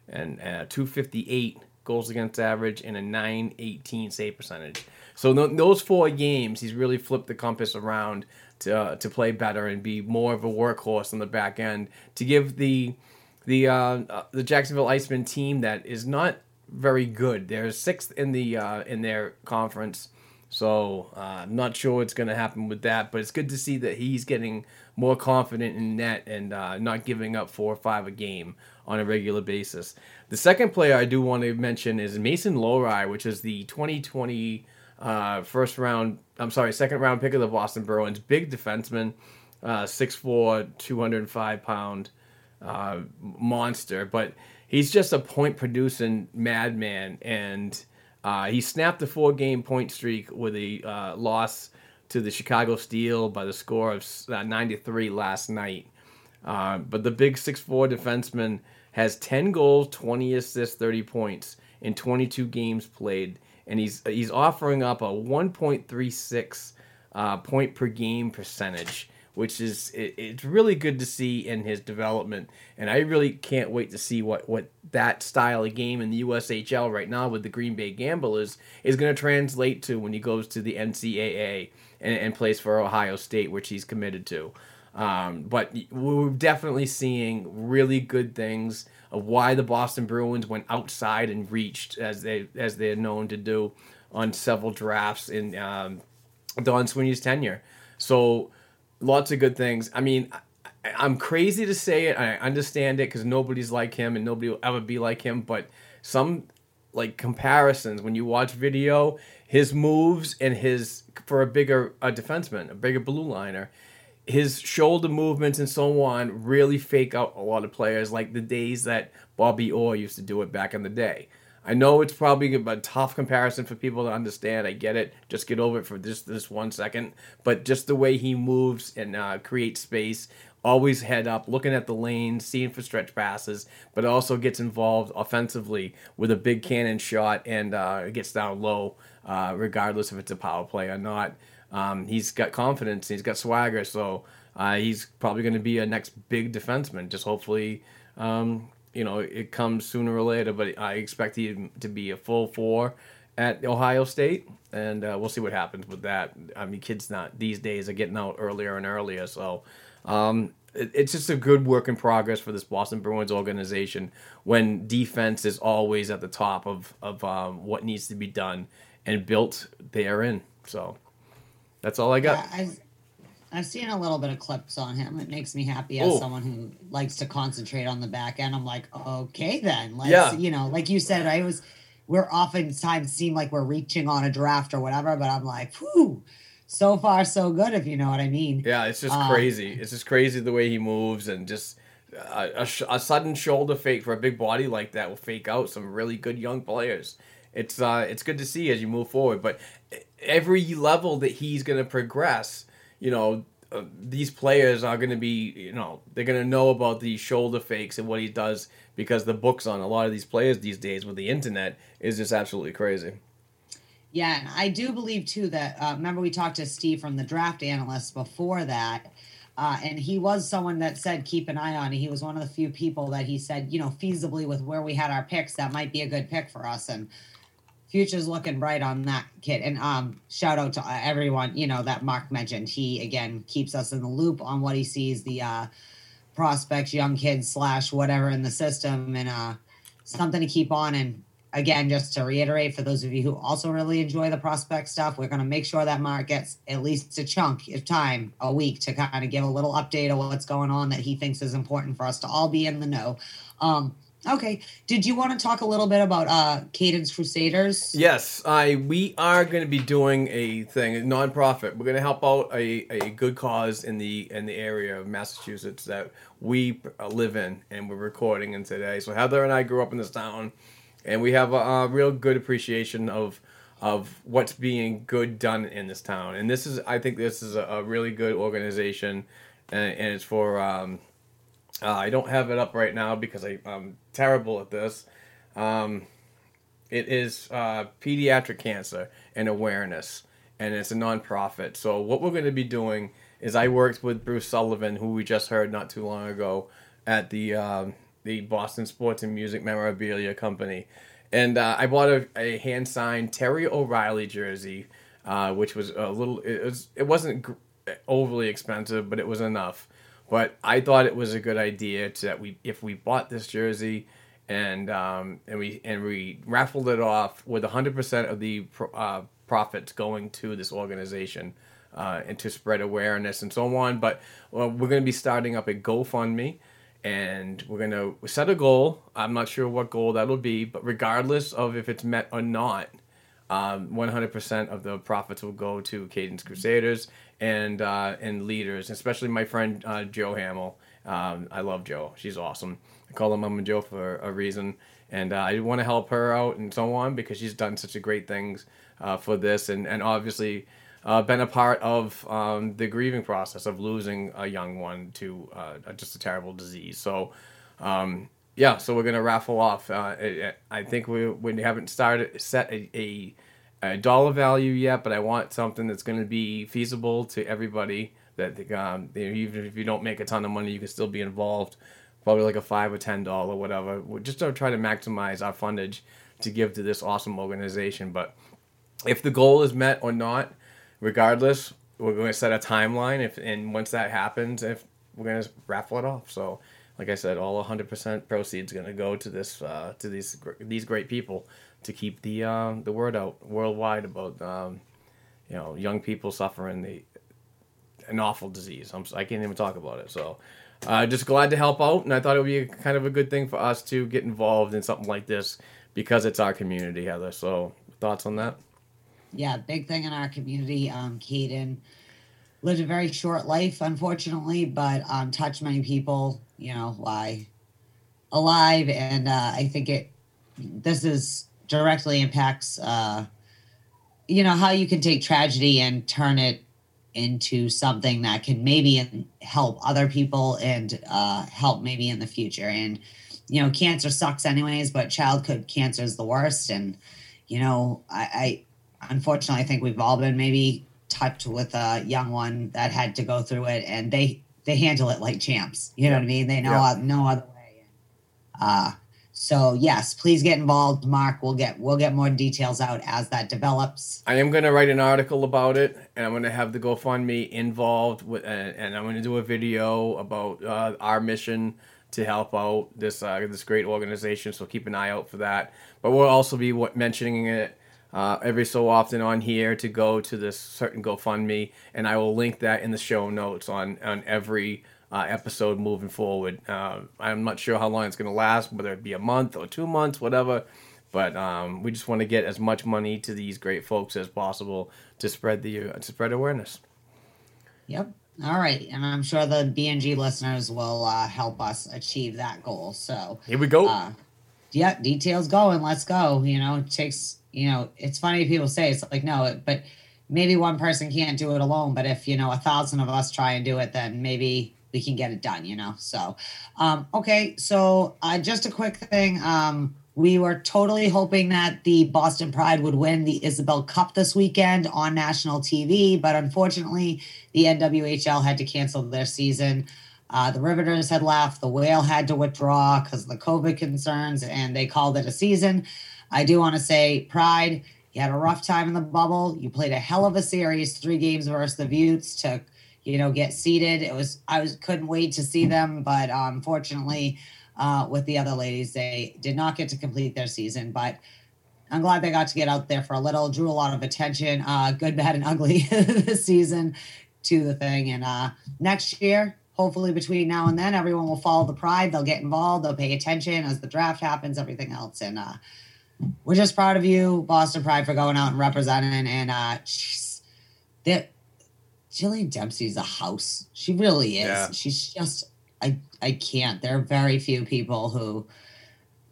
and uh, two fifty eight goals against average and a nine eighteen save percentage. So th- those four games, he's really flipped the compass around to uh, to play better and be more of a workhorse on the back end to give the the uh, uh, the Jacksonville Icemen team that is not very good. They're sixth in the uh, in their conference So uh, I'm not sure what's going to happen with that, but it's good to see that he's getting more confident in net and uh, not giving up four or five a game on a regular basis. The second player I do want to mention is Mason Lohrei, which is the 2020 uh, first round, I'm sorry, second round pick of the Boston Bruins. Big defenseman, uh, 6'4, 205 pound uh, monster, but he's just a point producing madman. And uh, he snapped a four game point streak with a uh, loss to the Chicago Steel by the score of uh, 93 last night. Uh, but the big 6'4 defenseman has 10 goals, 20 assists, 30 points in 22 games played. And he's, he's offering up a 1.36 uh, point per game percentage, which is it, it's really good to see in his development. And I really can't wait to see what, what that style of game in the USHL right now with the Green Bay Gamblers is going to translate to when he goes to the NCAA and, and plays for Ohio State, which he's committed to. Um, but we're definitely seeing really good things of why the Boston Bruins went outside and reached as they as they're known to do on several drafts in um, Don Sweeney's tenure. So lots of good things. I mean, I, I'm crazy to say it. I understand it because nobody's like him and nobody will ever be like him. But some like comparisons when you watch video, his moves and his for a bigger a defenseman, a bigger blue liner his shoulder movements and so on really fake out a lot of players like the days that Bobby Orr used to do it back in the day. I know it's probably a tough comparison for people to understand. I get it. Just get over it for just this one second. But just the way he moves and uh, creates space, always head up, looking at the lane, seeing for stretch passes, but also gets involved offensively with a big cannon shot and uh, gets down low, uh, regardless if it's a power play or not. Um, he's got confidence. He's got swagger. So uh, he's probably going to be a next big defenseman. Just hopefully, um, you know, it comes sooner or later. But I expect him to be a full four at Ohio State, and uh, we'll see what happens with that. I mean, kids not these days are getting out earlier and earlier. So. Um, it, it's just a good work in progress for this Boston Bruins organization when defense is always at the top of, of um, what needs to be done and built therein. So that's all I got. Yeah, I've, I've seen a little bit of clips on him. It makes me happy as Oh. someone who likes to concentrate on the back end. I'm like, okay, then let's, Yeah. you know, like you said, I was, we're oftentimes seem like we're reaching on a draft or whatever, but I'm like, whew, so far so good, if you know what I mean. Yeah, it's just Um, crazy. It's just crazy the way he moves and just a, a, sh- a sudden shoulder fake for a big body like that will fake out some really good young players. It's uh, it's good to see as you move forward, but every level that he's going to progress, you know, uh, these players are going to be, you know, they're going to know about these shoulder fakes and what he does because the books on a lot of these players these days with the internet is just absolutely crazy. Yeah, and I do believe too that uh, remember we talked to Steve from the draft analyst before that, uh, and he was someone that said keep an eye on. it. He was one of the few people that he said you know feasibly with where we had our picks that might be a good pick for us, and future's looking bright on that kid. And um, shout out to uh, everyone you know that Mark mentioned. He again keeps us in the loop on what he sees the uh, prospects, young kids slash whatever in the system, and uh, something to keep on and again, just to reiterate for those of you who also really enjoy the prospect stuff, we're going to make sure that Mark gets at least a chunk of time a week to kind of give a little update of what's going on that he thinks is important for us to all be in the know. Um, okay. Did you want to talk a little bit about uh, Caden's Crusaders? Yes, I we are going to be doing a thing, a nonprofit. We're going to help out a, a good cause in the in the area of Massachusetts that we uh, live in, and we're recording in today. So Heather and I grew up in this town, and we have a, a real good appreciation of of what's being good done in this town. And this is, I think, this is a, a really good organization, and, and it's for. Um, uh, I don't have it up right now because I, I'm terrible at this. Um, it is uh, pediatric cancer and awareness, and it's a nonprofit. So what we're going to be doing is I worked with Bruce Sullivan, who we just heard not too long ago at the um, the Boston Sports and Music Memorabilia Company, and uh, I bought a, a hand signed Terry O'Reilly jersey, uh, which was a little. It was it wasn't overly expensive, but it was enough. But I thought it was a good idea to, that we if we bought this jersey and um, and we and we raffled it off with 100% of the pro- uh, profits going to this organization uh, and to spread awareness and so on. But well, we're going to be starting up a GoFundMe and we're going to set a goal. I'm not sure what goal that'll be, but regardless of if it's met or not, um, 100% of the profits will go to Caden's Crusaders and uh, and leaders, especially my friend uh, Joe Hamill. Um, I love Joe; she's awesome. I call her Mama Joe for a reason, and uh, I want to help her out and so on because she's done such a great things uh, for this, and and obviously uh, been a part of um, the grieving process of losing a young one to uh, just a terrible disease. So. Um, yeah, so we're gonna raffle off. Uh, I think we we haven't started set a, a, a dollar value yet, but I want something that's gonna be feasible to everybody. That um, even if you don't make a ton of money, you can still be involved. Probably like a five or ten dollar, whatever. We're just to try to maximize our fundage to give to this awesome organization. But if the goal is met or not, regardless, we're going to set a timeline. If and once that happens, if we're going to raffle it off. So like I said, all 100% proceeds going to go to this uh, to these these great people to keep the uh, the word out worldwide about um, you know young people suffering the an awful disease. I'm, I can't even talk about it. So uh, just glad to help out, and I thought it would be kind of a good thing for us to get involved in something like this because it's our community, Heather. So thoughts on that? Yeah, big thing in our community. Um, Caden lived a very short life, unfortunately, but um, touched many people you know, lie alive. And uh, I think it, this is directly impacts, uh, you know, how you can take tragedy and turn it into something that can maybe help other people and uh, help maybe in the future. And, you know, cancer sucks anyways, but childhood cancer is the worst. And, you know, I, I unfortunately, I think we've all been maybe touched with a young one that had to go through it and they they handle it like champs. You know what I mean? They know yeah. no other way. Uh, so yes, please get involved, Mark. We'll get we'll get more details out as that develops. I am going to write an article about it, and I'm going to have the GoFundMe involved with, uh, and I'm going to do a video about uh, our mission to help out this uh, this great organization. So keep an eye out for that. But we'll also be mentioning it uh, every so often on here to go to this certain GoFundMe, and I will link that in the show notes on on every uh, episode moving forward. Uh, I'm not sure how long it's going to last, whether it be a month or two months, whatever. But um, we just want to get as much money to these great folks as possible to spread the uh, to spread awareness. Yep. All right, and I'm sure the BNG listeners will uh, help us achieve that goal. So here we go. Uh, yeah, details going. Let's go. You know, it takes you know, it's funny people say it's like, no, but maybe one person can't do it alone. But if, you know, a thousand of us try and do it, then maybe we can get it done, you know? So, um, okay. So, uh, just a quick thing. Um, we were totally hoping that the Boston Pride would win the Isobel Cup this weekend on national TV, but unfortunately, the NWHL had to cancel their season. Uh, the Riveters had left, the Whale had to withdraw because of the COVID concerns, and they called it a season. I do want to say, Pride, you had a rough time in the bubble. You played a hell of a series, three games versus the Beauts to, you know, get seated. It was I was couldn't wait to see them, but unfortunately, uh, with the other ladies, they did not get to complete their season. But I'm glad they got to get out there for a little, drew a lot of attention, uh, good, bad, and ugly this season to the thing. And uh, next year, hopefully between now and then, everyone will follow the pride. They'll get involved. They'll pay attention as the draft happens, everything else. And uh, we're just proud of you, Boston Pride, for going out and representing. And uh, that Jillian Dempsey's a house. She really is. Yeah. She's just I I can't. There are very few people who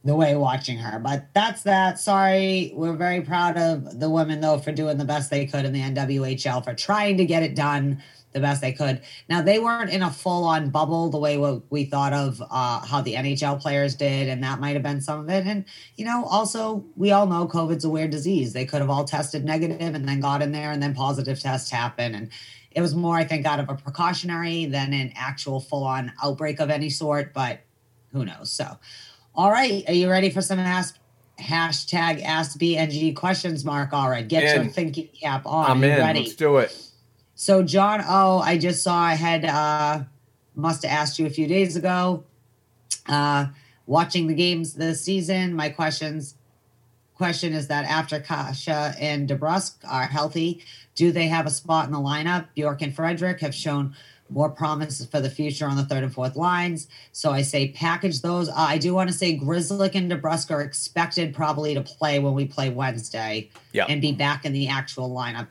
the way watching her. But that's that. Sorry. We're very proud of the women though for doing the best they could in the NWHL for trying to get it done the best they could. Now they weren't in a full on bubble the way what we thought of uh, how the NHL players did, and that might have been some of it. And you know, also we all know COVID's a weird disease. They could have all tested negative and then got in there, and then positive tests happen, and it was more, I think, out of a precautionary than an actual full on outbreak of any sort. But who knows? So, all right, are you ready for some ask? Hashtag Ask BNG questions, Mark. All right, get and your thinking cap on. I'm in. Ready? Let's do it. So John O, I just saw I had uh must have asked you a few days ago. Uh watching the games this season, my questions question is that after Kase and DeBrusk are healthy, do they have a spot in the lineup? Bjork and Frederic have shown more promise for the future on the third and fourth lines. So I say package those. Uh, I do want to say Grzelcyk and DeBrusk are expected probably to play when we play Wednesday Yeah. and be back in the actual lineup.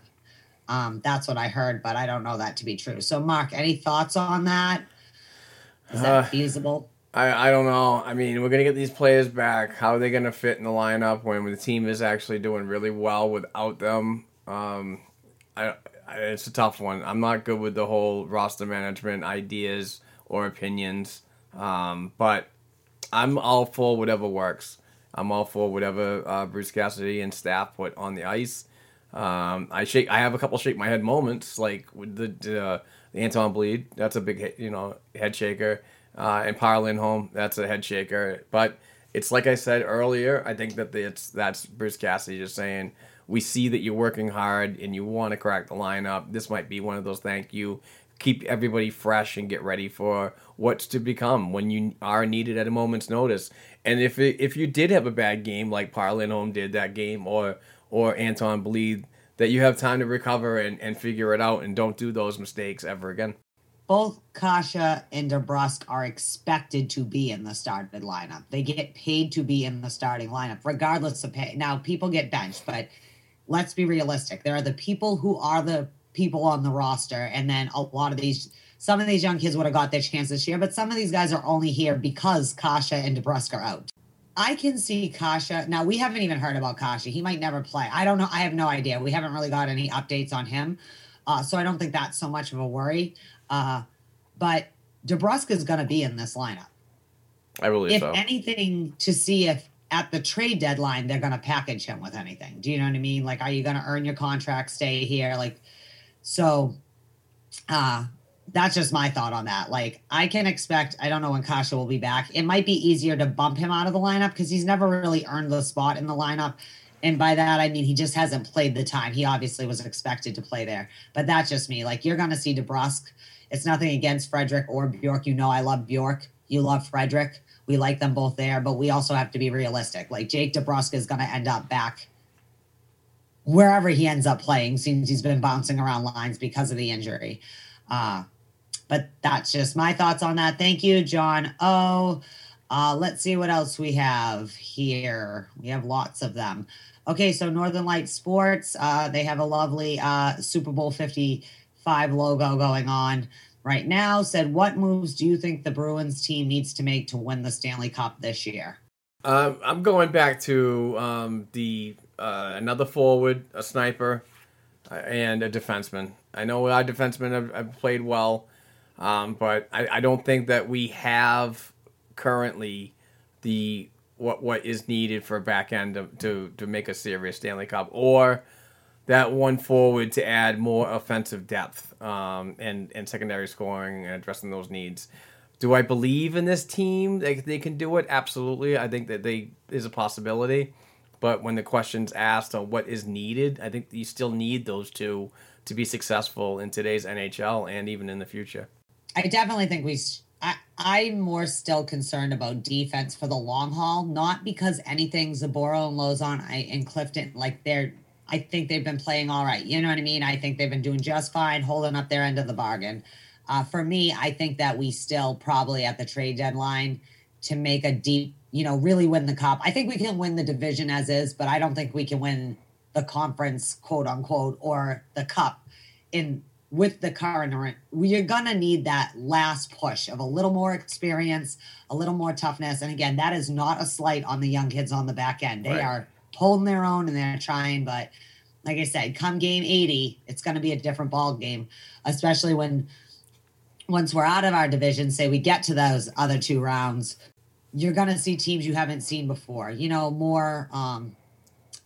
Um, that's what I heard, but I don't know that to be true. So, Mark, any thoughts on that? Is that Uh, feasible? I, I don't know. I mean, we're gonna get these players back. How are they gonna fit in the lineup when the team is actually doing really well without them? Um, I, I it's a tough one. I'm not good with the whole roster management ideas or opinions. Um, but I'm all for whatever works. I'm all for whatever uh, Bruce Cassidy and staff put on the ice. Um, I shake. I have a couple shake my head moments, like with the the, the Anton Blidh. That's a big, you know, head shaker. Uh, and Par Lindholm, that's a head shaker. But it's like I said earlier. I think that it's that's Bruce Cassidy just saying we see that you're working hard and you want to crack the lineup. This might be one of those thank you. Keep everybody fresh and get ready for what's to become when you are needed at a moment's notice. And if it, if you did have a bad game like Power Home did that game, or or Anton Blidh, that you have time to recover and, and figure it out and don't do those mistakes ever again. Both Kase and DeBrusk are expected to be in the starting lineup. They get paid to be in the starting lineup, regardless of pay. Now, people get benched, but let's be realistic. There are the people who are the people on the roster, and then a lot of these, some of these young kids would have got their chance this year, but some of these guys are only here because Kase and DeBrusk are out. I can see Kase. Now, we haven't even heard about Kase. He might never play. I don't know. I have no idea. We haven't really got any updates on him. Uh, so I don't think that's so much of a worry. Uh, but DeBrusk is going to be in this lineup. I believe If so. anything, to see if at the trade deadline they're going to package him with anything. Do you know what I mean? Like, are you going to earn your contract, stay here? Like, so uh, that's just my thought on that. Like, I can expect, I don't know when Kase will be back. It might be easier to bump him out of the lineup because he's never really earned the spot in the lineup. And by that, I mean he just hasn't played the time. He obviously was expected to play there. But that's just me. Like, you're going to see DeBrusk. It's nothing against Frederic or Bjork. You know, I love Bjork. You love Frederic. We like them both there, but we also have to be realistic. Like, Jake DeBrusk is going to end up back wherever he ends up playing since he's been bouncing around lines because of the injury. Uh, but that's just my thoughts on that. Thank you, John Oh, Uh, let's see what else we have here. We have lots of them. Okay, so Northern Light Sports, uh, they have a lovely uh, Super Bowl 55 logo going on right now. Said, what moves do you think the Bruins team needs to make to win the Stanley Cup this year? Um, I'm going back to um, the uh, another forward, a sniper, uh, and a defenseman. I know our defensemen have, have played well, um, but I, I don't think that we have currently the what what is needed for a back end to, to to make a serious Stanley Cup or that one forward to add more offensive depth um, and and secondary scoring and addressing those needs. Do I believe in this team? They, they can do it. Absolutely. I think that they is a possibility. But when the question's asked on what is needed, I think you still need those two to be successful in today's NHL and even in the future. I definitely think we. I I'm more still concerned about defense for the long haul, not because anything Zboril and Lauzon I, and Clifton like they're. I think they've been playing all right. You know what I mean? I think they've been doing just fine, holding up their end of the bargain. Uh, for me, I think that we still probably at the trade deadline to make a deep, you know, really win the cup. I think we can win the division as is, but I don't think we can win the conference, quote unquote, or the cup in with the current. We're gonna need that last push of a little more experience, a little more toughness. And again, that is not a slight on the young kids on the back end. They Right. are holding their own and they're trying, but like I said, come game 80, it's going to be a different ball game, especially when once we're out of our division, say we get to those other two rounds, you're going to see teams you haven't seen before. You know, more um,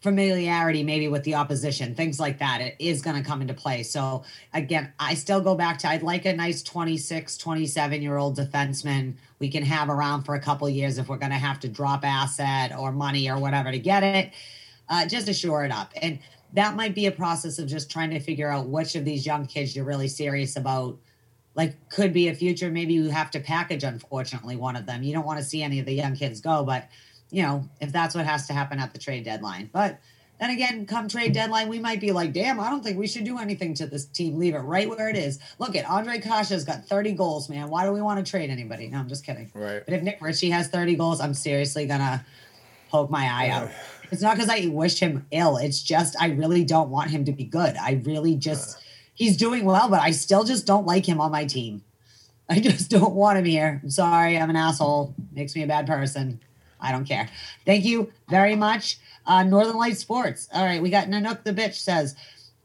familiarity maybe with the opposition, things like that. It is going to come into play. So again, I still go back to I'd like a nice 26, 27 year old defenseman we can have around for a couple years if we're going to have to drop asset or money or whatever to get it. Uh, just to shore it up. And that might be a process of just trying to figure out which of these young kids you're really serious about like could be a future. Maybe you have to package, unfortunately, one of them. You don't want to see any of the young kids go, but you know, if that's what has to happen at the trade deadline. But then again, come trade deadline, we might be like, damn, I don't think we should do anything to this team. Leave it right where it is. Look at Ondrej Kase's got 30 goals, man. Why do we want to trade anybody? No, I'm just kidding. Right. But if Nick Ritchie has 30 goals, I'm seriously gonna poke my eye out. It's not because I wish him ill. It's just I really don't want him to be good. I really just he's doing well, but I still just don't like him on my team. I just don't want him here. I'm sorry, I'm an asshole. Makes me a bad person. I don't care. Thank you very much. Uh, Northern Light Sports. All right, we got Nanook the bitch says,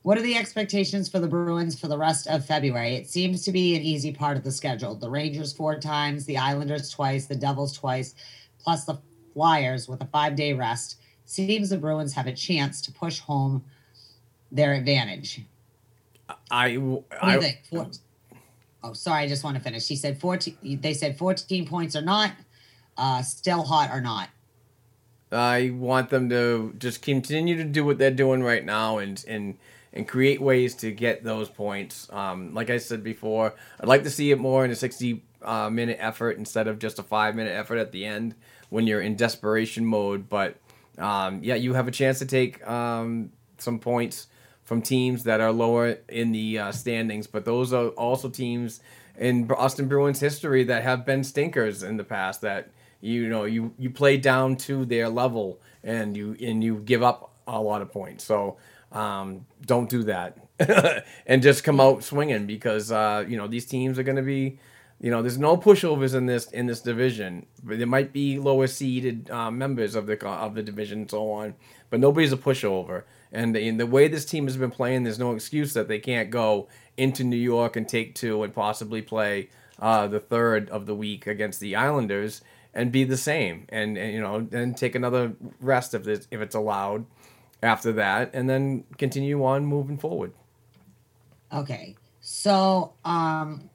what are the expectations for the Bruins for the rest of February? It seems to be an easy part of the schedule. The Rangers four times, the Islanders twice, the Devils twice, plus the Flyers with a five day rest. Seems the Bruins have a chance to push home their advantage. I, I? Four, oh, sorry, I just want to finish. He said 14. They said 14 points or not, uh, still hot or not. I want them to just continue to do what they're doing right now and and and create ways to get those points. Um, like I said before, I'd like to see it more in a 60 uh, minute effort instead of just a five minute effort at the end when you're in desperation mode. But um, yeah, you have a chance to take um, some points from teams that are lower in the uh, standings, but those are also teams in Boston Bruins history that have been stinkers in the past that you know you you play down to their level and you and you give up a lot of points. So um, don't do that and just come out swinging because uh, you know these teams are going to be you know there's no pushovers in this in this division. But there might be lower seeded uh, members of the of the division and so on, but nobody's a pushover. And in the way this team has been playing, there's no excuse that they can't go into New York and take two and possibly play uh, the third of the week against the Islanders and be the same and, and you know then take another rest if it's if it's allowed after that and then continue on moving forward Okay. So um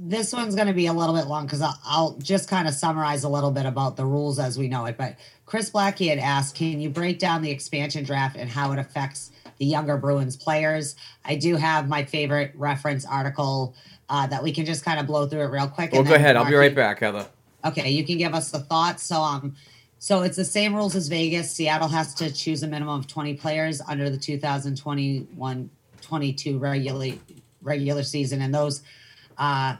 this one's going to be a little bit long because I'll, I'll just kind of summarize a little bit about the rules as we know it. But Chris Blackie had asked, can you break down the expansion draft and how it affects the younger Bruins players? I do have my favorite reference article uh, that we can just kind of blow through it real quick. well go ahead i'll be right back heather Okay, you can give us the thoughts. So um so it's the same rules as Vegas. Seattle has to choose a minimum of 20 players under the 2021-22 regular regular season and those uh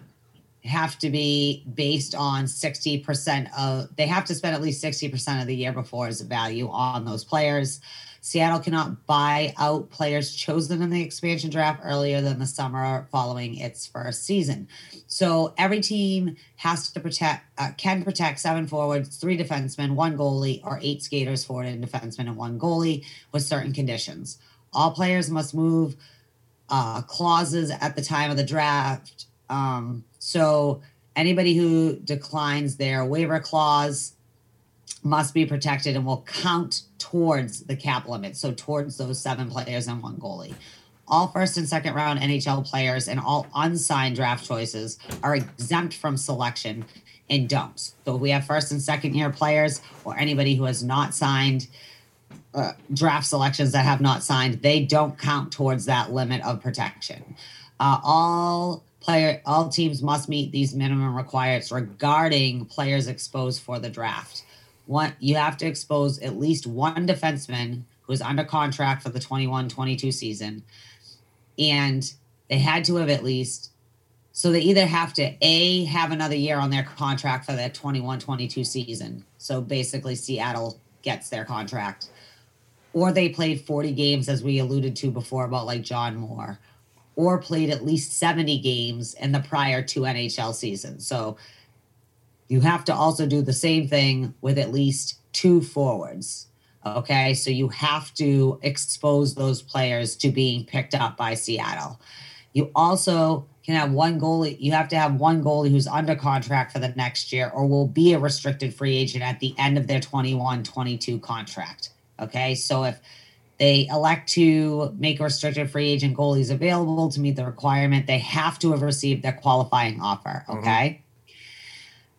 have to be based on 60% of they have to spend at least 60% of the year before as value on those players. Seattle cannot buy out players chosen in the expansion draft earlier than the summer following its first season. So every team has to protect, uh, can protect seven forwards, three defensemen, one goalie, or eight skaters, forward and defenseman, and one goalie with certain conditions. All players must move uh, clauses at the time of the draft. Um, so anybody who declines their waiver clause must be protected and will count towards the cap limit. So towards those seven players and one goalie. All first and second round NHL players and all unsigned draft choices are exempt from selection in dumps. So if we have first and second year players or anybody who has not signed uh, draft selections that have not signed, they don't count towards that limit of protection. Uh, all player, all teams must meet these minimum requirements regarding players exposed for the draft. One, you have to expose at least one defenseman who is under contract for the 21-22 season, and they had to have at least. So they either have to a have another year on their contract for that 21-22 season. So basically, Seattle gets their contract or they played 40 games as we alluded to before about like John Moore or played at least 70 games in the prior two NHL seasons. So you have to also do the same thing with at least two forwards. Okay, so you have to expose those players to being picked up by Seattle. You also can have one goalie, you have to have one goalie who's under contract for the next year or will be a restricted free agent at the end of their 21 22 contract. Okay, so if they elect to make restricted free agent goalies available to meet the requirement, they have to have received their qualifying offer. Mm-hmm. Okay.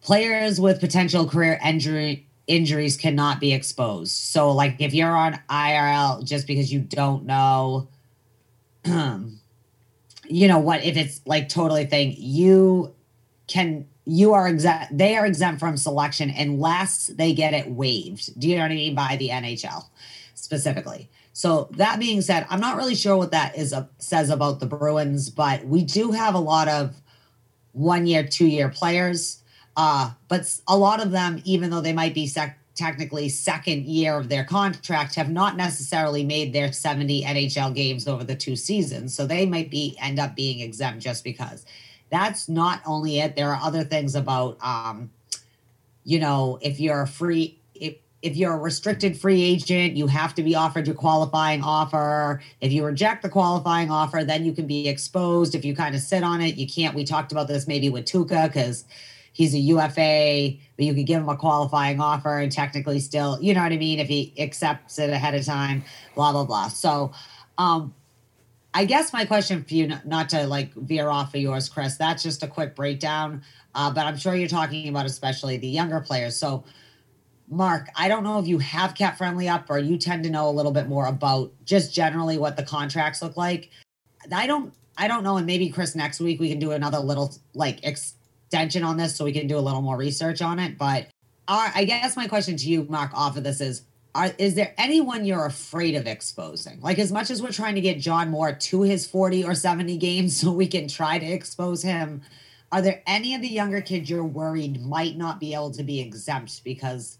Players with potential career injury injuries cannot be exposed. So, like if you're on IRL just because you don't know, you know what, if it's like totally thing, you can you are exempt. They are exempt from selection unless they get it waived. Do you know what I mean by the NHL specifically? So that being said, I'm not really sure what that is uh, says about the Bruins, but we do have a lot of one year, two year players. Uh, but a lot of them, even though they might be sec- technically second year of their contract, have not necessarily made their 70 NHL games over the two seasons. So they might be end up being exempt just because. That's not only it. There are other things about, um, you know, if you're a free, if if you're a restricted free agent, you have to be offered your qualifying offer. If you reject the qualifying offer, then you can be exposed. If you kind of sit on it, you can't. We talked about this maybe with Tuukka because he's a UFA, but you could give him a qualifying offer and technically still, you know what I mean, if he accepts it ahead of time, blah, blah, blah. So, um, I guess my question for you, not- to like veer off of yours, Chris, that's just a quick breakdown. Uh, but I'm sure you're talking about especially the younger players. So, Mark, I don't know if you have CapFriendly up or you tend to know a little bit more about just generally what the contracts look like. I don't, I don't know, and maybe Chris next week we can do another little like extension on this so we can do a little more research on it. But our, I guess my question to you, Mark, off of this is: are, Is there anyone you're afraid of exposing? Like as much as we're trying to get John Moore to his 40 or 70 games so we can try to expose him, are there any of the younger kids you're worried might not be able to be exempt because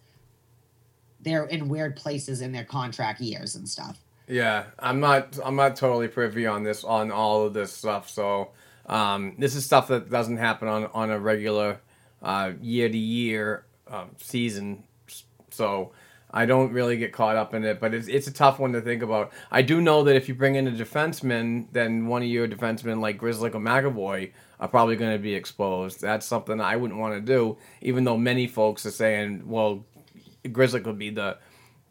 they're in weird places in their contract years and stuff? Yeah, I'm not. I'm not totally privy on this on all of this stuff. So um, this is stuff that doesn't happen on on a regular year to year season. So I don't really get caught up in it. But it's it's a tough one to think about. I do know that if you bring in a defenseman, then one of your defensemen like Grizzly or McAvoy are probably going to be exposed. That's something I wouldn't want to do. Even though many folks are saying, well, Grizzly could be the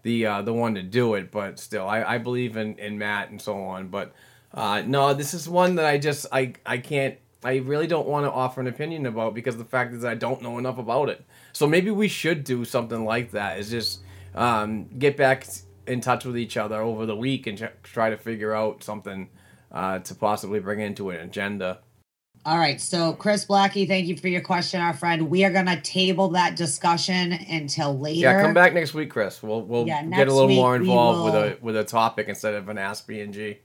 the uh, the one to do it, but still, I, I believe in, in Matt and so on. But uh, no, this is one that I just I I can't I really don't want to offer an opinion about because the fact is I don't know enough about it. So maybe we should do something like that. Is just um, get back in touch with each other over the week and tr- try to figure out something uh, to possibly bring into an agenda. All right. So, Chris Blackie, thank you for your question, our friend. We are going to table that discussion until later. Yeah, come back next week, Chris. We'll we'll Yeah, get a little more involved with a with a topic instead of an Ask B and G.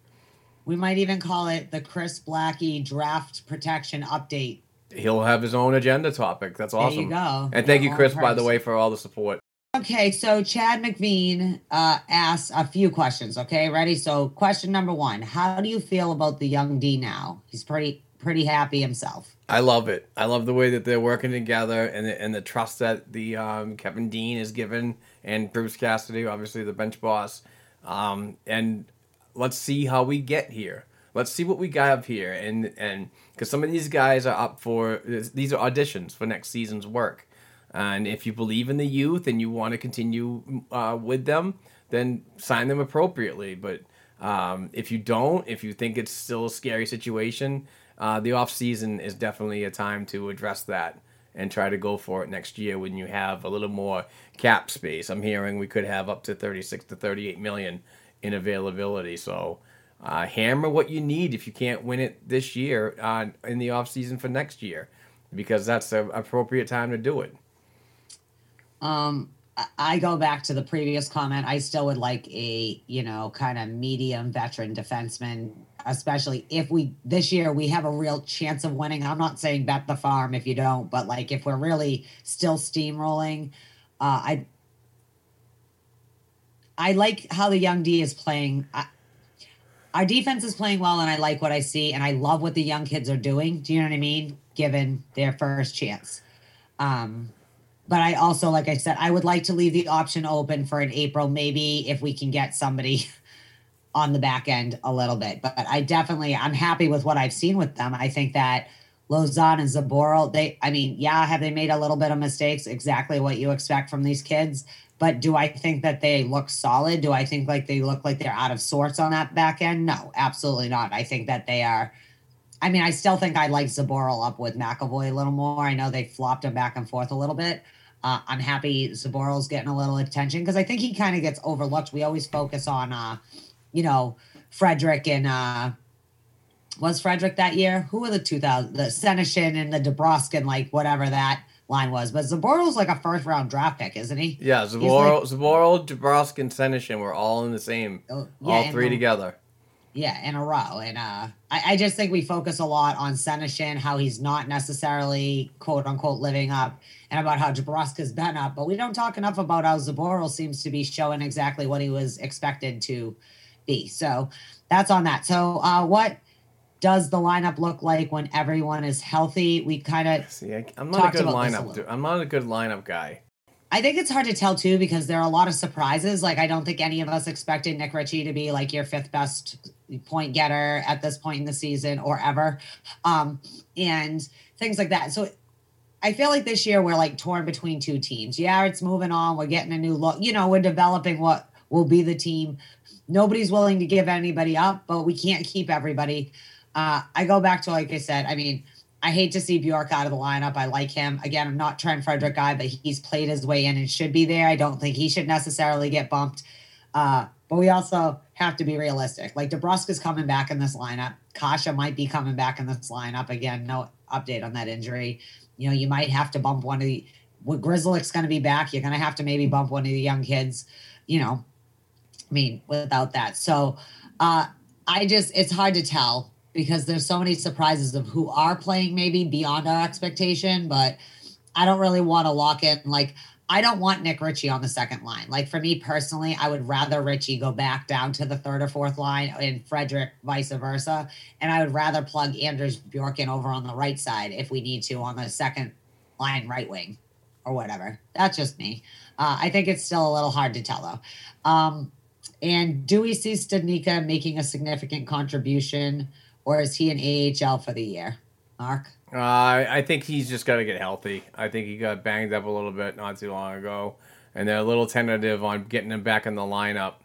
We might even call it the Chris Blackie draft protection update. He'll have his own agenda topic. That's awesome. There you go. And thank you, Chris, by the way, for all the support. Okay, so Chad McVean uh, asks a few questions. Okay, ready? So, question number one: How do you feel about the young D now? He's pretty pretty happy himself. I love it. I love the way that they're working together and the, and the trust that the um, Kevin Dean is given and Bruce Cassidy, obviously the bench boss. Um, and let's see how we get here. Let's see what we got up here, and and because some of these guys are up for these are auditions for next season's work. And if you believe in the youth and you want to continue uh, with them, then sign them appropriately. But um, if you don't, if you think it's still a scary situation, uh, the off season is definitely a time to address that and try to go for it next year when you have a little more cap space. I'm hearing we could have up to 36 to 38 million in availability. So uh, hammer what you need if you can't win it this year uh, in the off season for next year, because that's the appropriate time to do it. Um, I- go back to the previous comment. I still would like a you know kind of medium veteran defenseman, especially if we this year we have a real chance of winning. I'm not saying bet the farm if you don't, but like if we're really still steamrolling, uh, I I like how the young D is playing. I, our defense is playing well, and I like what I see, and I love what the young kids are doing. Do you know what I mean? Given their first chance. Um, but I also, like I said, I would like to leave the option open for an April, maybe if we can get somebody on the back end a little bit. But I definitely, I'm happy with what I've seen with them. I think that Lauzon and Zboril, they, I mean, yeah, have they made a little bit of mistakes? Exactly what you expect from these kids. But do I think that they look solid? Do I think like they look like they're out of sorts on that back end? No, absolutely not. I think that they are. I mean, I still think I like Zboril up with McAvoy a little more. I know they flopped him back and forth a little bit. Uh, I'm happy Zboril's getting a little attention because I think he kind of gets overlooked. We always focus on, uh, you know, Frederic and uh, was Frederic that year? Who were the 2000, the Senyshyn and the Dabrowski, like whatever that line was? But Zboril's like a first round draft pick, isn't he? Yeah, Zboril, like- Zboril, Dabrowski, and Senyshyn were all in the same, Oh, yeah, all three the- together. Yeah, in a row. And uh, I, I just think we focus a lot on Senyshyn, how he's not necessarily quote unquote living up, and about how Jabrowski's been up. But we don't talk enough about how Zboril seems to be showing exactly what he was expected to be. So that's on that. So uh, what does the lineup look like when everyone is healthy? We kind of See, I, I'm not a good a lineup. dude. I'm not a good lineup guy. I think it's hard to tell too because there are a lot of surprises. Like I don't think any of us expected Nick Ritchie to be like your fifth best point getter at this point in the season or ever, um, and things like that. So I feel like this year we're like torn between two teams. Yeah, it's moving on. We're getting a new look. You know, we're developing what will be the team. Nobody's willing to give anybody up, but we can't keep everybody. Uh, I go back to like I said. I mean, I hate to see Bjork out of the lineup. I like him. Again, I'm not Trent Frederic guy, but he's played his way in and should be there. I don't think he should necessarily get bumped. Uh, but we also have to be realistic. Like DeBrusk's coming back in this lineup. Kase might be coming back in this lineup again. No update on that injury. You know, you might have to bump one of the. With Grizzlick's going to be back, you're going to have to maybe bump one of the young kids. You know, I mean, without that. So uh, I just, it's hard to tell because there's so many surprises of who are playing maybe beyond our expectation, but I don't really want to lock in. Like, I don't want Nick Ritchie on the second line. Like, for me personally, I would rather Ritchie go back down to the third or fourth line and Frederic vice versa. And I would rather plug Anders Bjorken over on the right side if we need to on the second line right wing or whatever. That's just me. Uh, I think it's still a little hard to tell though. Um, and do we see Studnicka making a significant contribution, or is he an AHL for the year? Mark? Uh, I think he's just got to get healthy. I think he got banged up a little bit not too long ago, and they're a little tentative on getting him back in the lineup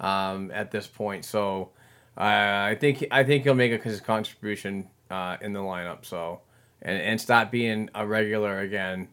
um, at this point. So uh, I think I think he'll make a, his contribution uh, in the lineup. So and and start being a regular again.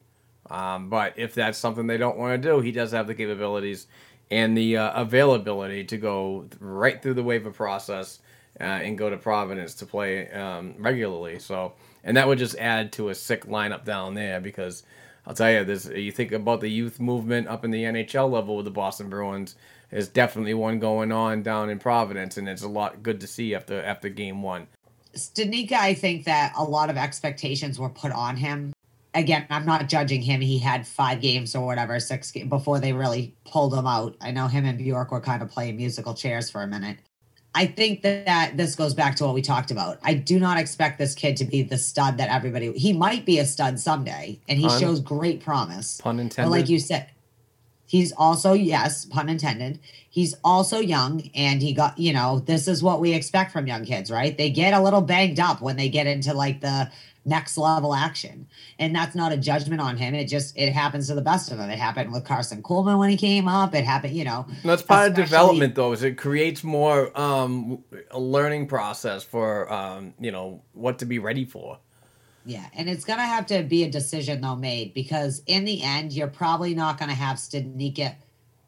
Um, but if that's something they don't want to do, he does have the capabilities and the uh, availability to go right through the waiver process uh, and go to Providence to play um, regularly. So, and that would just add to a sick lineup down there because I'll tell you, this you think about the youth movement up in the NHL level with the Boston Bruins. There's definitely one going on down in Providence, and it's a lot good to see after after game one. Studnicka, I think that a lot of expectations were put on him. Again, I'm not judging him. He had five games or whatever, six games before they really pulled him out. I know him and Bjork were kind of playing musical chairs for a minute. I think that, that this goes back to what we talked about. I do not expect this kid to be the stud that everybody. He might be a stud someday, and he Pun- shows great promise. Pun But intended. like you said, he's also yes, pun intended. He's also young, and he got you know this is what we expect from young kids, right? They get a little banged up when they get into like the next level action, and that's not a judgment on him. It just it happens to the best of them. It happened with Carson Coleman when he came up. It happened, you know. That's part of development, though. Is it creates more um, a learning process for um, you know what to be ready for. Yeah, and it's gonna have to be a decision though made because in the end, you're probably not gonna have Studnicka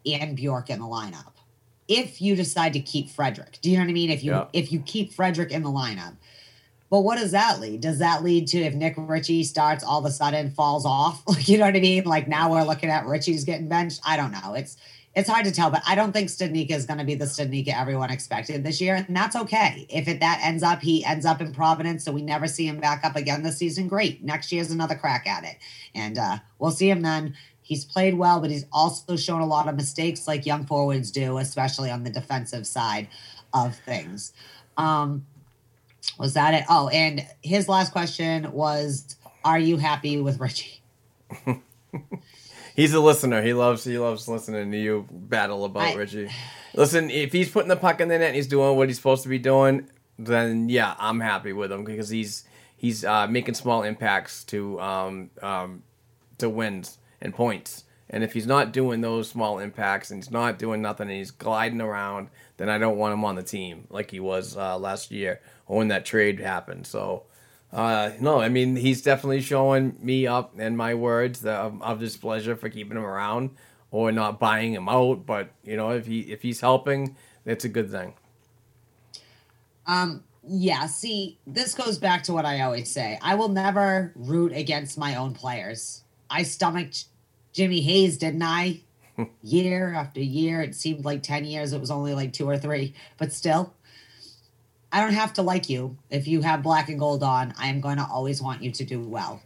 and Bjork in the lineup if you decide to keep Frederic. Do you know what I mean? If you Yeah. if you keep Frederic in the lineup. But what does that lead? Does that lead to if Nick Ritchie starts all of a sudden falls off? Like you know what I mean? Like now we're looking at Ritchie's getting benched. I don't know. It's it's hard to tell, but I don't think Studnicka is going to be the Studnicka everyone expected this year, and that's okay. If it that ends up, he ends up in Providence, so we never see him back up again this season. Great, next year's another crack at it, and uh, we'll see him then. He's played well, but he's also shown a lot of mistakes, like young forwards do, especially on the defensive side of things. Um, was that it? Oh, and his last question was, "Are you happy with Ritchie?" He's a listener. He loves he loves listening to you battle about I- Ritchie. Listen, if he's putting the puck in the net and he's doing what he's supposed to be doing, then yeah, I'm happy with him because he's he's uh, making small impacts to um, um, to wins and points. And if he's not doing those small impacts and he's not doing nothing and he's gliding around, then I don't want him on the team like he was uh, last year when that trade happened. So uh, no, I mean he's definitely showing me up and my words of, of displeasure for keeping him around or not buying him out. But you know, if he if he's helping, that's a good thing. Um, Yeah, see, this goes back to what I always say. I will never root against my own players. I stomached Jimmy Hayes, didn't I? year after year. It seemed like 10 years. It was only like two or three, but still. I don't have to like you. If you have black and gold on, I am going to always want you to do well.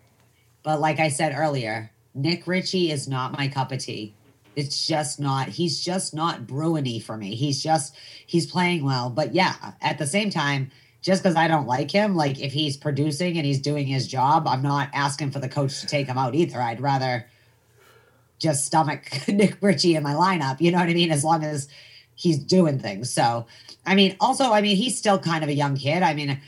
But like I said earlier, Nick Ritchie is not my cup of tea. It's just not, he's just not Bruiny for me. He's just, he's playing well. But yeah, at the same time, just because I don't like him, like if he's producing and he's doing his job, I'm not asking for the coach to take him out either. I'd rather just stomach Nick Ritchie in my lineup. You know what I mean? As long as he's doing things. So, I mean, also, I mean, he's still kind of a young kid. I mean,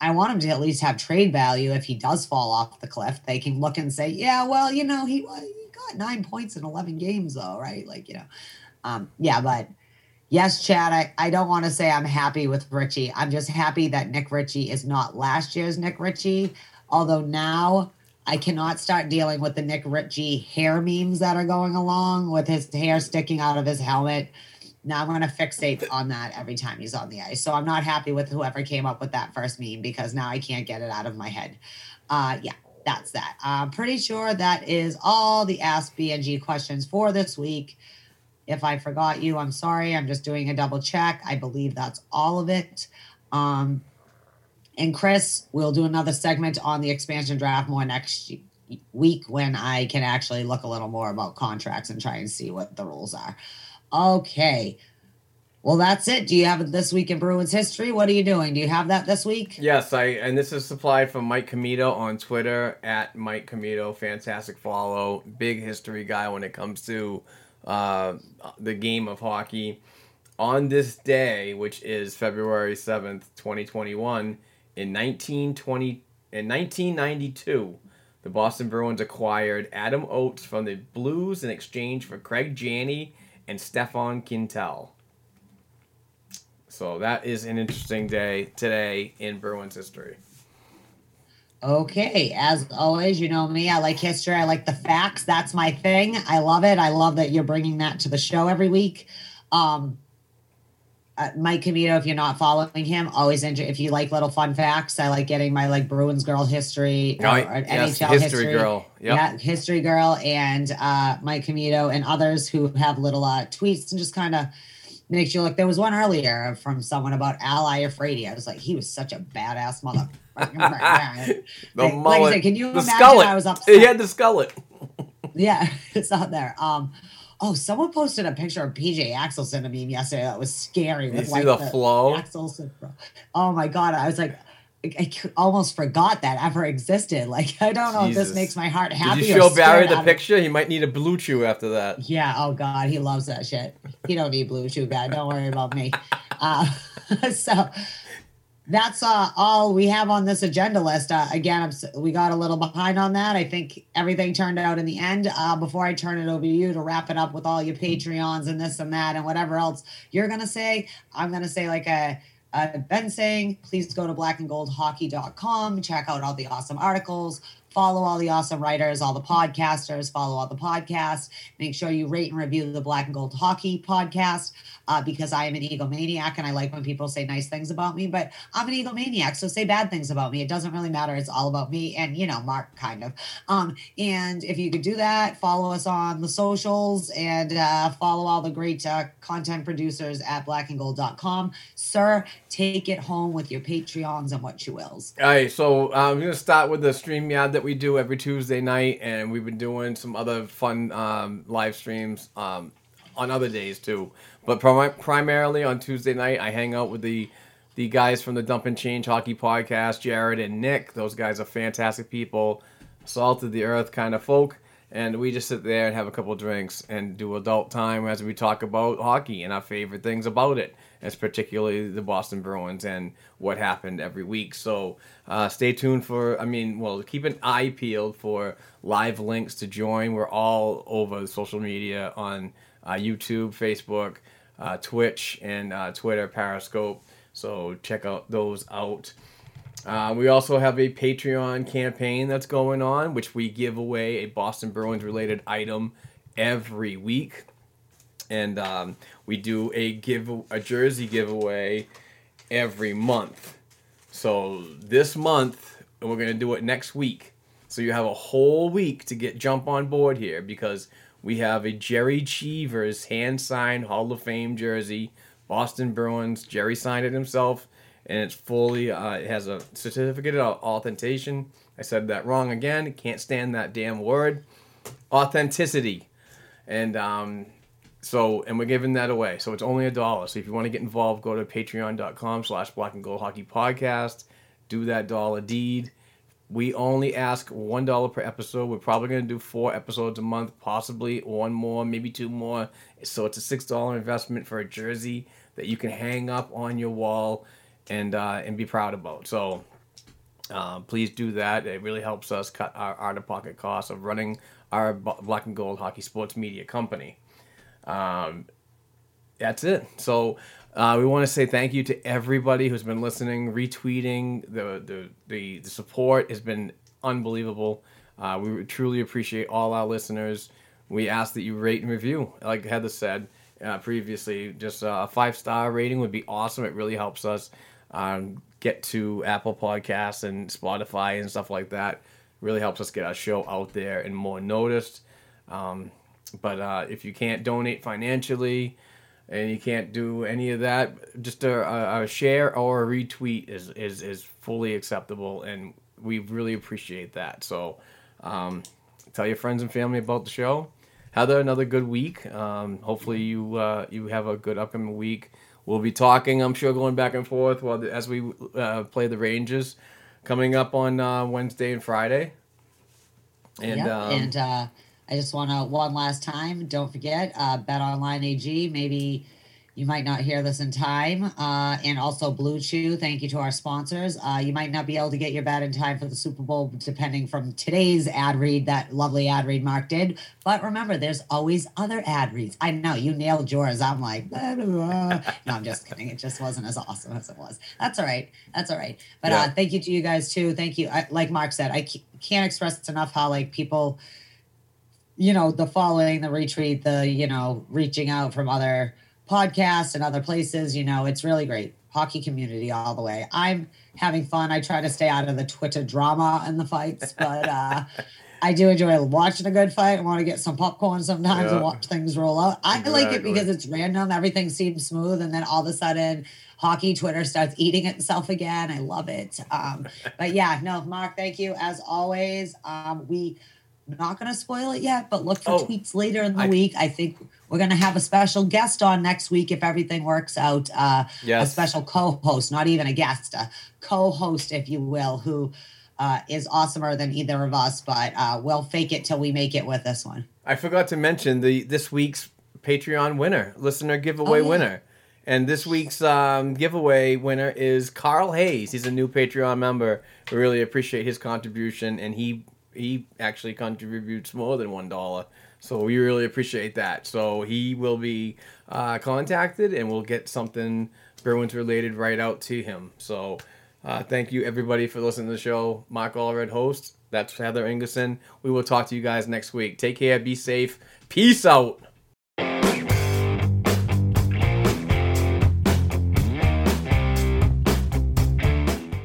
I want him to at least have trade value if he does fall off the cliff. They can look and say, yeah, well, you know, he, he got nine points in 11 games, though, right? Like, you know, um, yeah, but yes, Chad, I, I don't want to say I'm happy with Ritchie. I'm just happy that Nick Ritchie is not last year's Nick Ritchie. Although now I cannot start dealing with the Nick Ritchie hair memes that are going along with his hair sticking out of his helmet. Now I'm going to fixate on that every time he's on the ice. So I'm not happy with whoever came up with that first meme because now I can't get it out of my head. Uh, yeah, that's that. I'm pretty sure that is all the Ask BNG questions for this week. If I forgot you, I'm sorry. I'm just doing a double check. I believe that's all of it. Um, and Chris, we'll do another segment on the expansion draft more next week when I can actually look a little more about contracts and try and see what the rules are. Okay. Well, that's it. Do you have it this week in Bruins history? What are you doing? Do you have that this week? Yes, I and this is supplied from Mike Commito on Twitter at Mike Commito. Fantastic follow, big history guy when it comes to uh, the game of hockey. On this day, which is February seventh, twenty twenty one, in nineteen twenty in nineteen ninety two, the Boston Bruins acquired Adam Oates from the Blues in exchange for Craig Janney and Stephane Quintal. So that is an interesting day today in Bruins history. Okay, as always, you know me. I like history. I like the facts. That's my thing. I love it. I love that you're bringing that to the show every week. Um, uh, Mike Commito, if you're not following him, always enjoy. If you like little fun facts, I like getting my like Bruins girl history or, Oh, or yes, NHL history history, girl. Yep. Yeah, history girl, and uh, Mike Commito and others who have little uh, tweets and just kind of makes you look. There was one earlier from someone about Al Iafrate. I was like, he was such a badass mother. The Like I mullet, said, can you the imagine skullet. I was upset? He had the skullet. Yeah, it's out there. Um, oh, someone posted a picture of PJ Axelsson to me yesterday. That was scary. you With see like the flow? Axelson. Oh my god! I was like, I, almost forgot that ever existed. Like, I don't know if this makes my heart happy. Did you show Barry the picture? He might need a blue chew after that. Yeah. Oh God, he loves that shit. He don't need blue chew guy. Don't worry about me. Uh, so that's uh, all we have on this agenda list. Uh, again, I'm, we got a little behind on that. I think everything turned out in the end. Uh, before I turn it over to you to wrap it up with all your Patreons and this and that and whatever else you're gonna say, I'm gonna say like a. Uh, Ben saying, please go to blackandgoldhockey.com, check out all the awesome articles, follow all the awesome writers, all the podcasters, follow all the podcasts. Make sure you rate and review the Black and Gold Hockey podcast uh, because I am an egomaniac and I like when people say nice things about me, but I'm an egomaniac. So say bad things about me. It doesn't really matter. It's all about me and, you know, Mark kind of. Um, and if you could do that, follow us on the socials and uh, follow all the great uh, content producers at blackandgold.com. Sir, take it home with your Patreons and what you wills. All right, so uh, I'm gonna start with the StreamYard that we do every Tuesday night, and we've been doing some other fun um, live streams um, on other days too. But prim- primarily on Tuesday night, I hang out with the the guys from the Dump and Change Hockey Podcast, Jared and Nick. Those guys are fantastic people, salt of the earth kind of folk. And we just sit there and have a couple drinks and do adult time as we talk about hockey and our favorite things about it. As particularly the Boston Bruins and what happened every week. So uh, stay tuned for, I mean, well, keep an eye peeled for live links to join. We're all over social media on uh, YouTube, Facebook, uh, Twitch, and uh, Twitter, Periscope. So check out those out. Uh, we also have a Patreon campaign that's going on, which we give away a Boston Bruins related item every week, and um, we do a give a jersey giveaway every month. So this month, and we're gonna do it next week. So you have a whole week to get jump on board here because we have a Jerry Cheevers hand signed Hall of Fame jersey, Boston Bruins. Jerry signed it himself, and it's fully. Uh, it has a certificate of authentication. I said that wrong again. Can't stand that damn word. Authenticity, and um, so and we're giving that away. So it's only a dollar. So if you want to get involved, go to Patreon.com/slash Black and Gold Hockey Podcast. Do that dollar deed we only ask one dollar per episode. We're probably gonna do four episodes a month, possibly one more, maybe two more. So it's a six dollar investment for a jersey that you can hang up on your wall and uh, and be proud about. So uh, please do that. It really helps us cut our out of pocket costs of running our Black and Gold Hockey Sports Media Company. Um, that's it. So uh, we want to say thank you to everybody who's been listening, retweeting. The the the, the support has been unbelievable. Uh, we truly appreciate all our listeners. We ask that you rate and review, like Heather said uh, previously. Just a five star rating would be awesome. It really helps us um, get to Apple Podcasts and Spotify and stuff like that. Really helps us get our show out there and more noticed. Um, but uh, if you can't donate financially, and you can't do any of that, just a, a, share or a retweet is, is, is fully acceptable, and we really appreciate that. So, um, tell your friends and family about the show. Heather, another good week. Um, hopefully, you uh, you have a good upcoming week. We'll be talking, I'm sure, going back and forth while the, as we uh, play the Rangers coming up on uh, Wednesday and Friday. And yep. um, and uh, I just want to one last time. Don't forget, uh, Bet Online AG. Maybe you might not hear this in time. Uh, and also Blue Chew. Thank you to our sponsors. Uh, you might not be able to get your bet in time for the Super Bowl, depending from today's ad read, that lovely ad read Mark did. But remember, there's always other ad reads. I know you nailed yours. I'm like, blah, blah, blah. no, I'm just kidding. It just wasn't as awesome as it was. That's all right. That's all right. But yeah. uh, thank you to you guys too. Thank you. I, like Mark said, I can't express enough how like people you know, the following, the retweet, the, you know, reaching out from other podcasts and other places, you know, it's really great. Hockey community all the way. I'm having fun. I try to stay out of the Twitter drama and the fights, but uh I do enjoy watching a good fight. I want to get some popcorn sometimes yeah. and watch things roll out. I exactly. like it because it's random. Everything seems smooth, and then all of a sudden, hockey Twitter starts eating itself again. I love it. Um, but yeah, no, Mark, thank you as always. Um, we not going to spoil it yet, but look for oh, tweets later in the I, week. I think we're going to have a special guest on next week if everything works out. Uh, yes. A special co host, not even a guest, a co host, if you will, who uh, is awesomer than either of us, but uh, we'll fake it till we make it with this one. I forgot to mention the this week's Patreon winner, listener giveaway oh, yeah. winner. And this week's um, giveaway winner is Carl Hayes. He's a new Patreon member. We really appreciate his contribution, and he he actually contributes more than one dollar. So we really appreciate that. So he will be uh, contacted, and we'll get something Bruins related right out to him. So uh, thank you everybody for listening to the show. Mark Allred, host. That's Heather Ingerson. We will talk to you guys next week. Take care. Be safe. Peace out.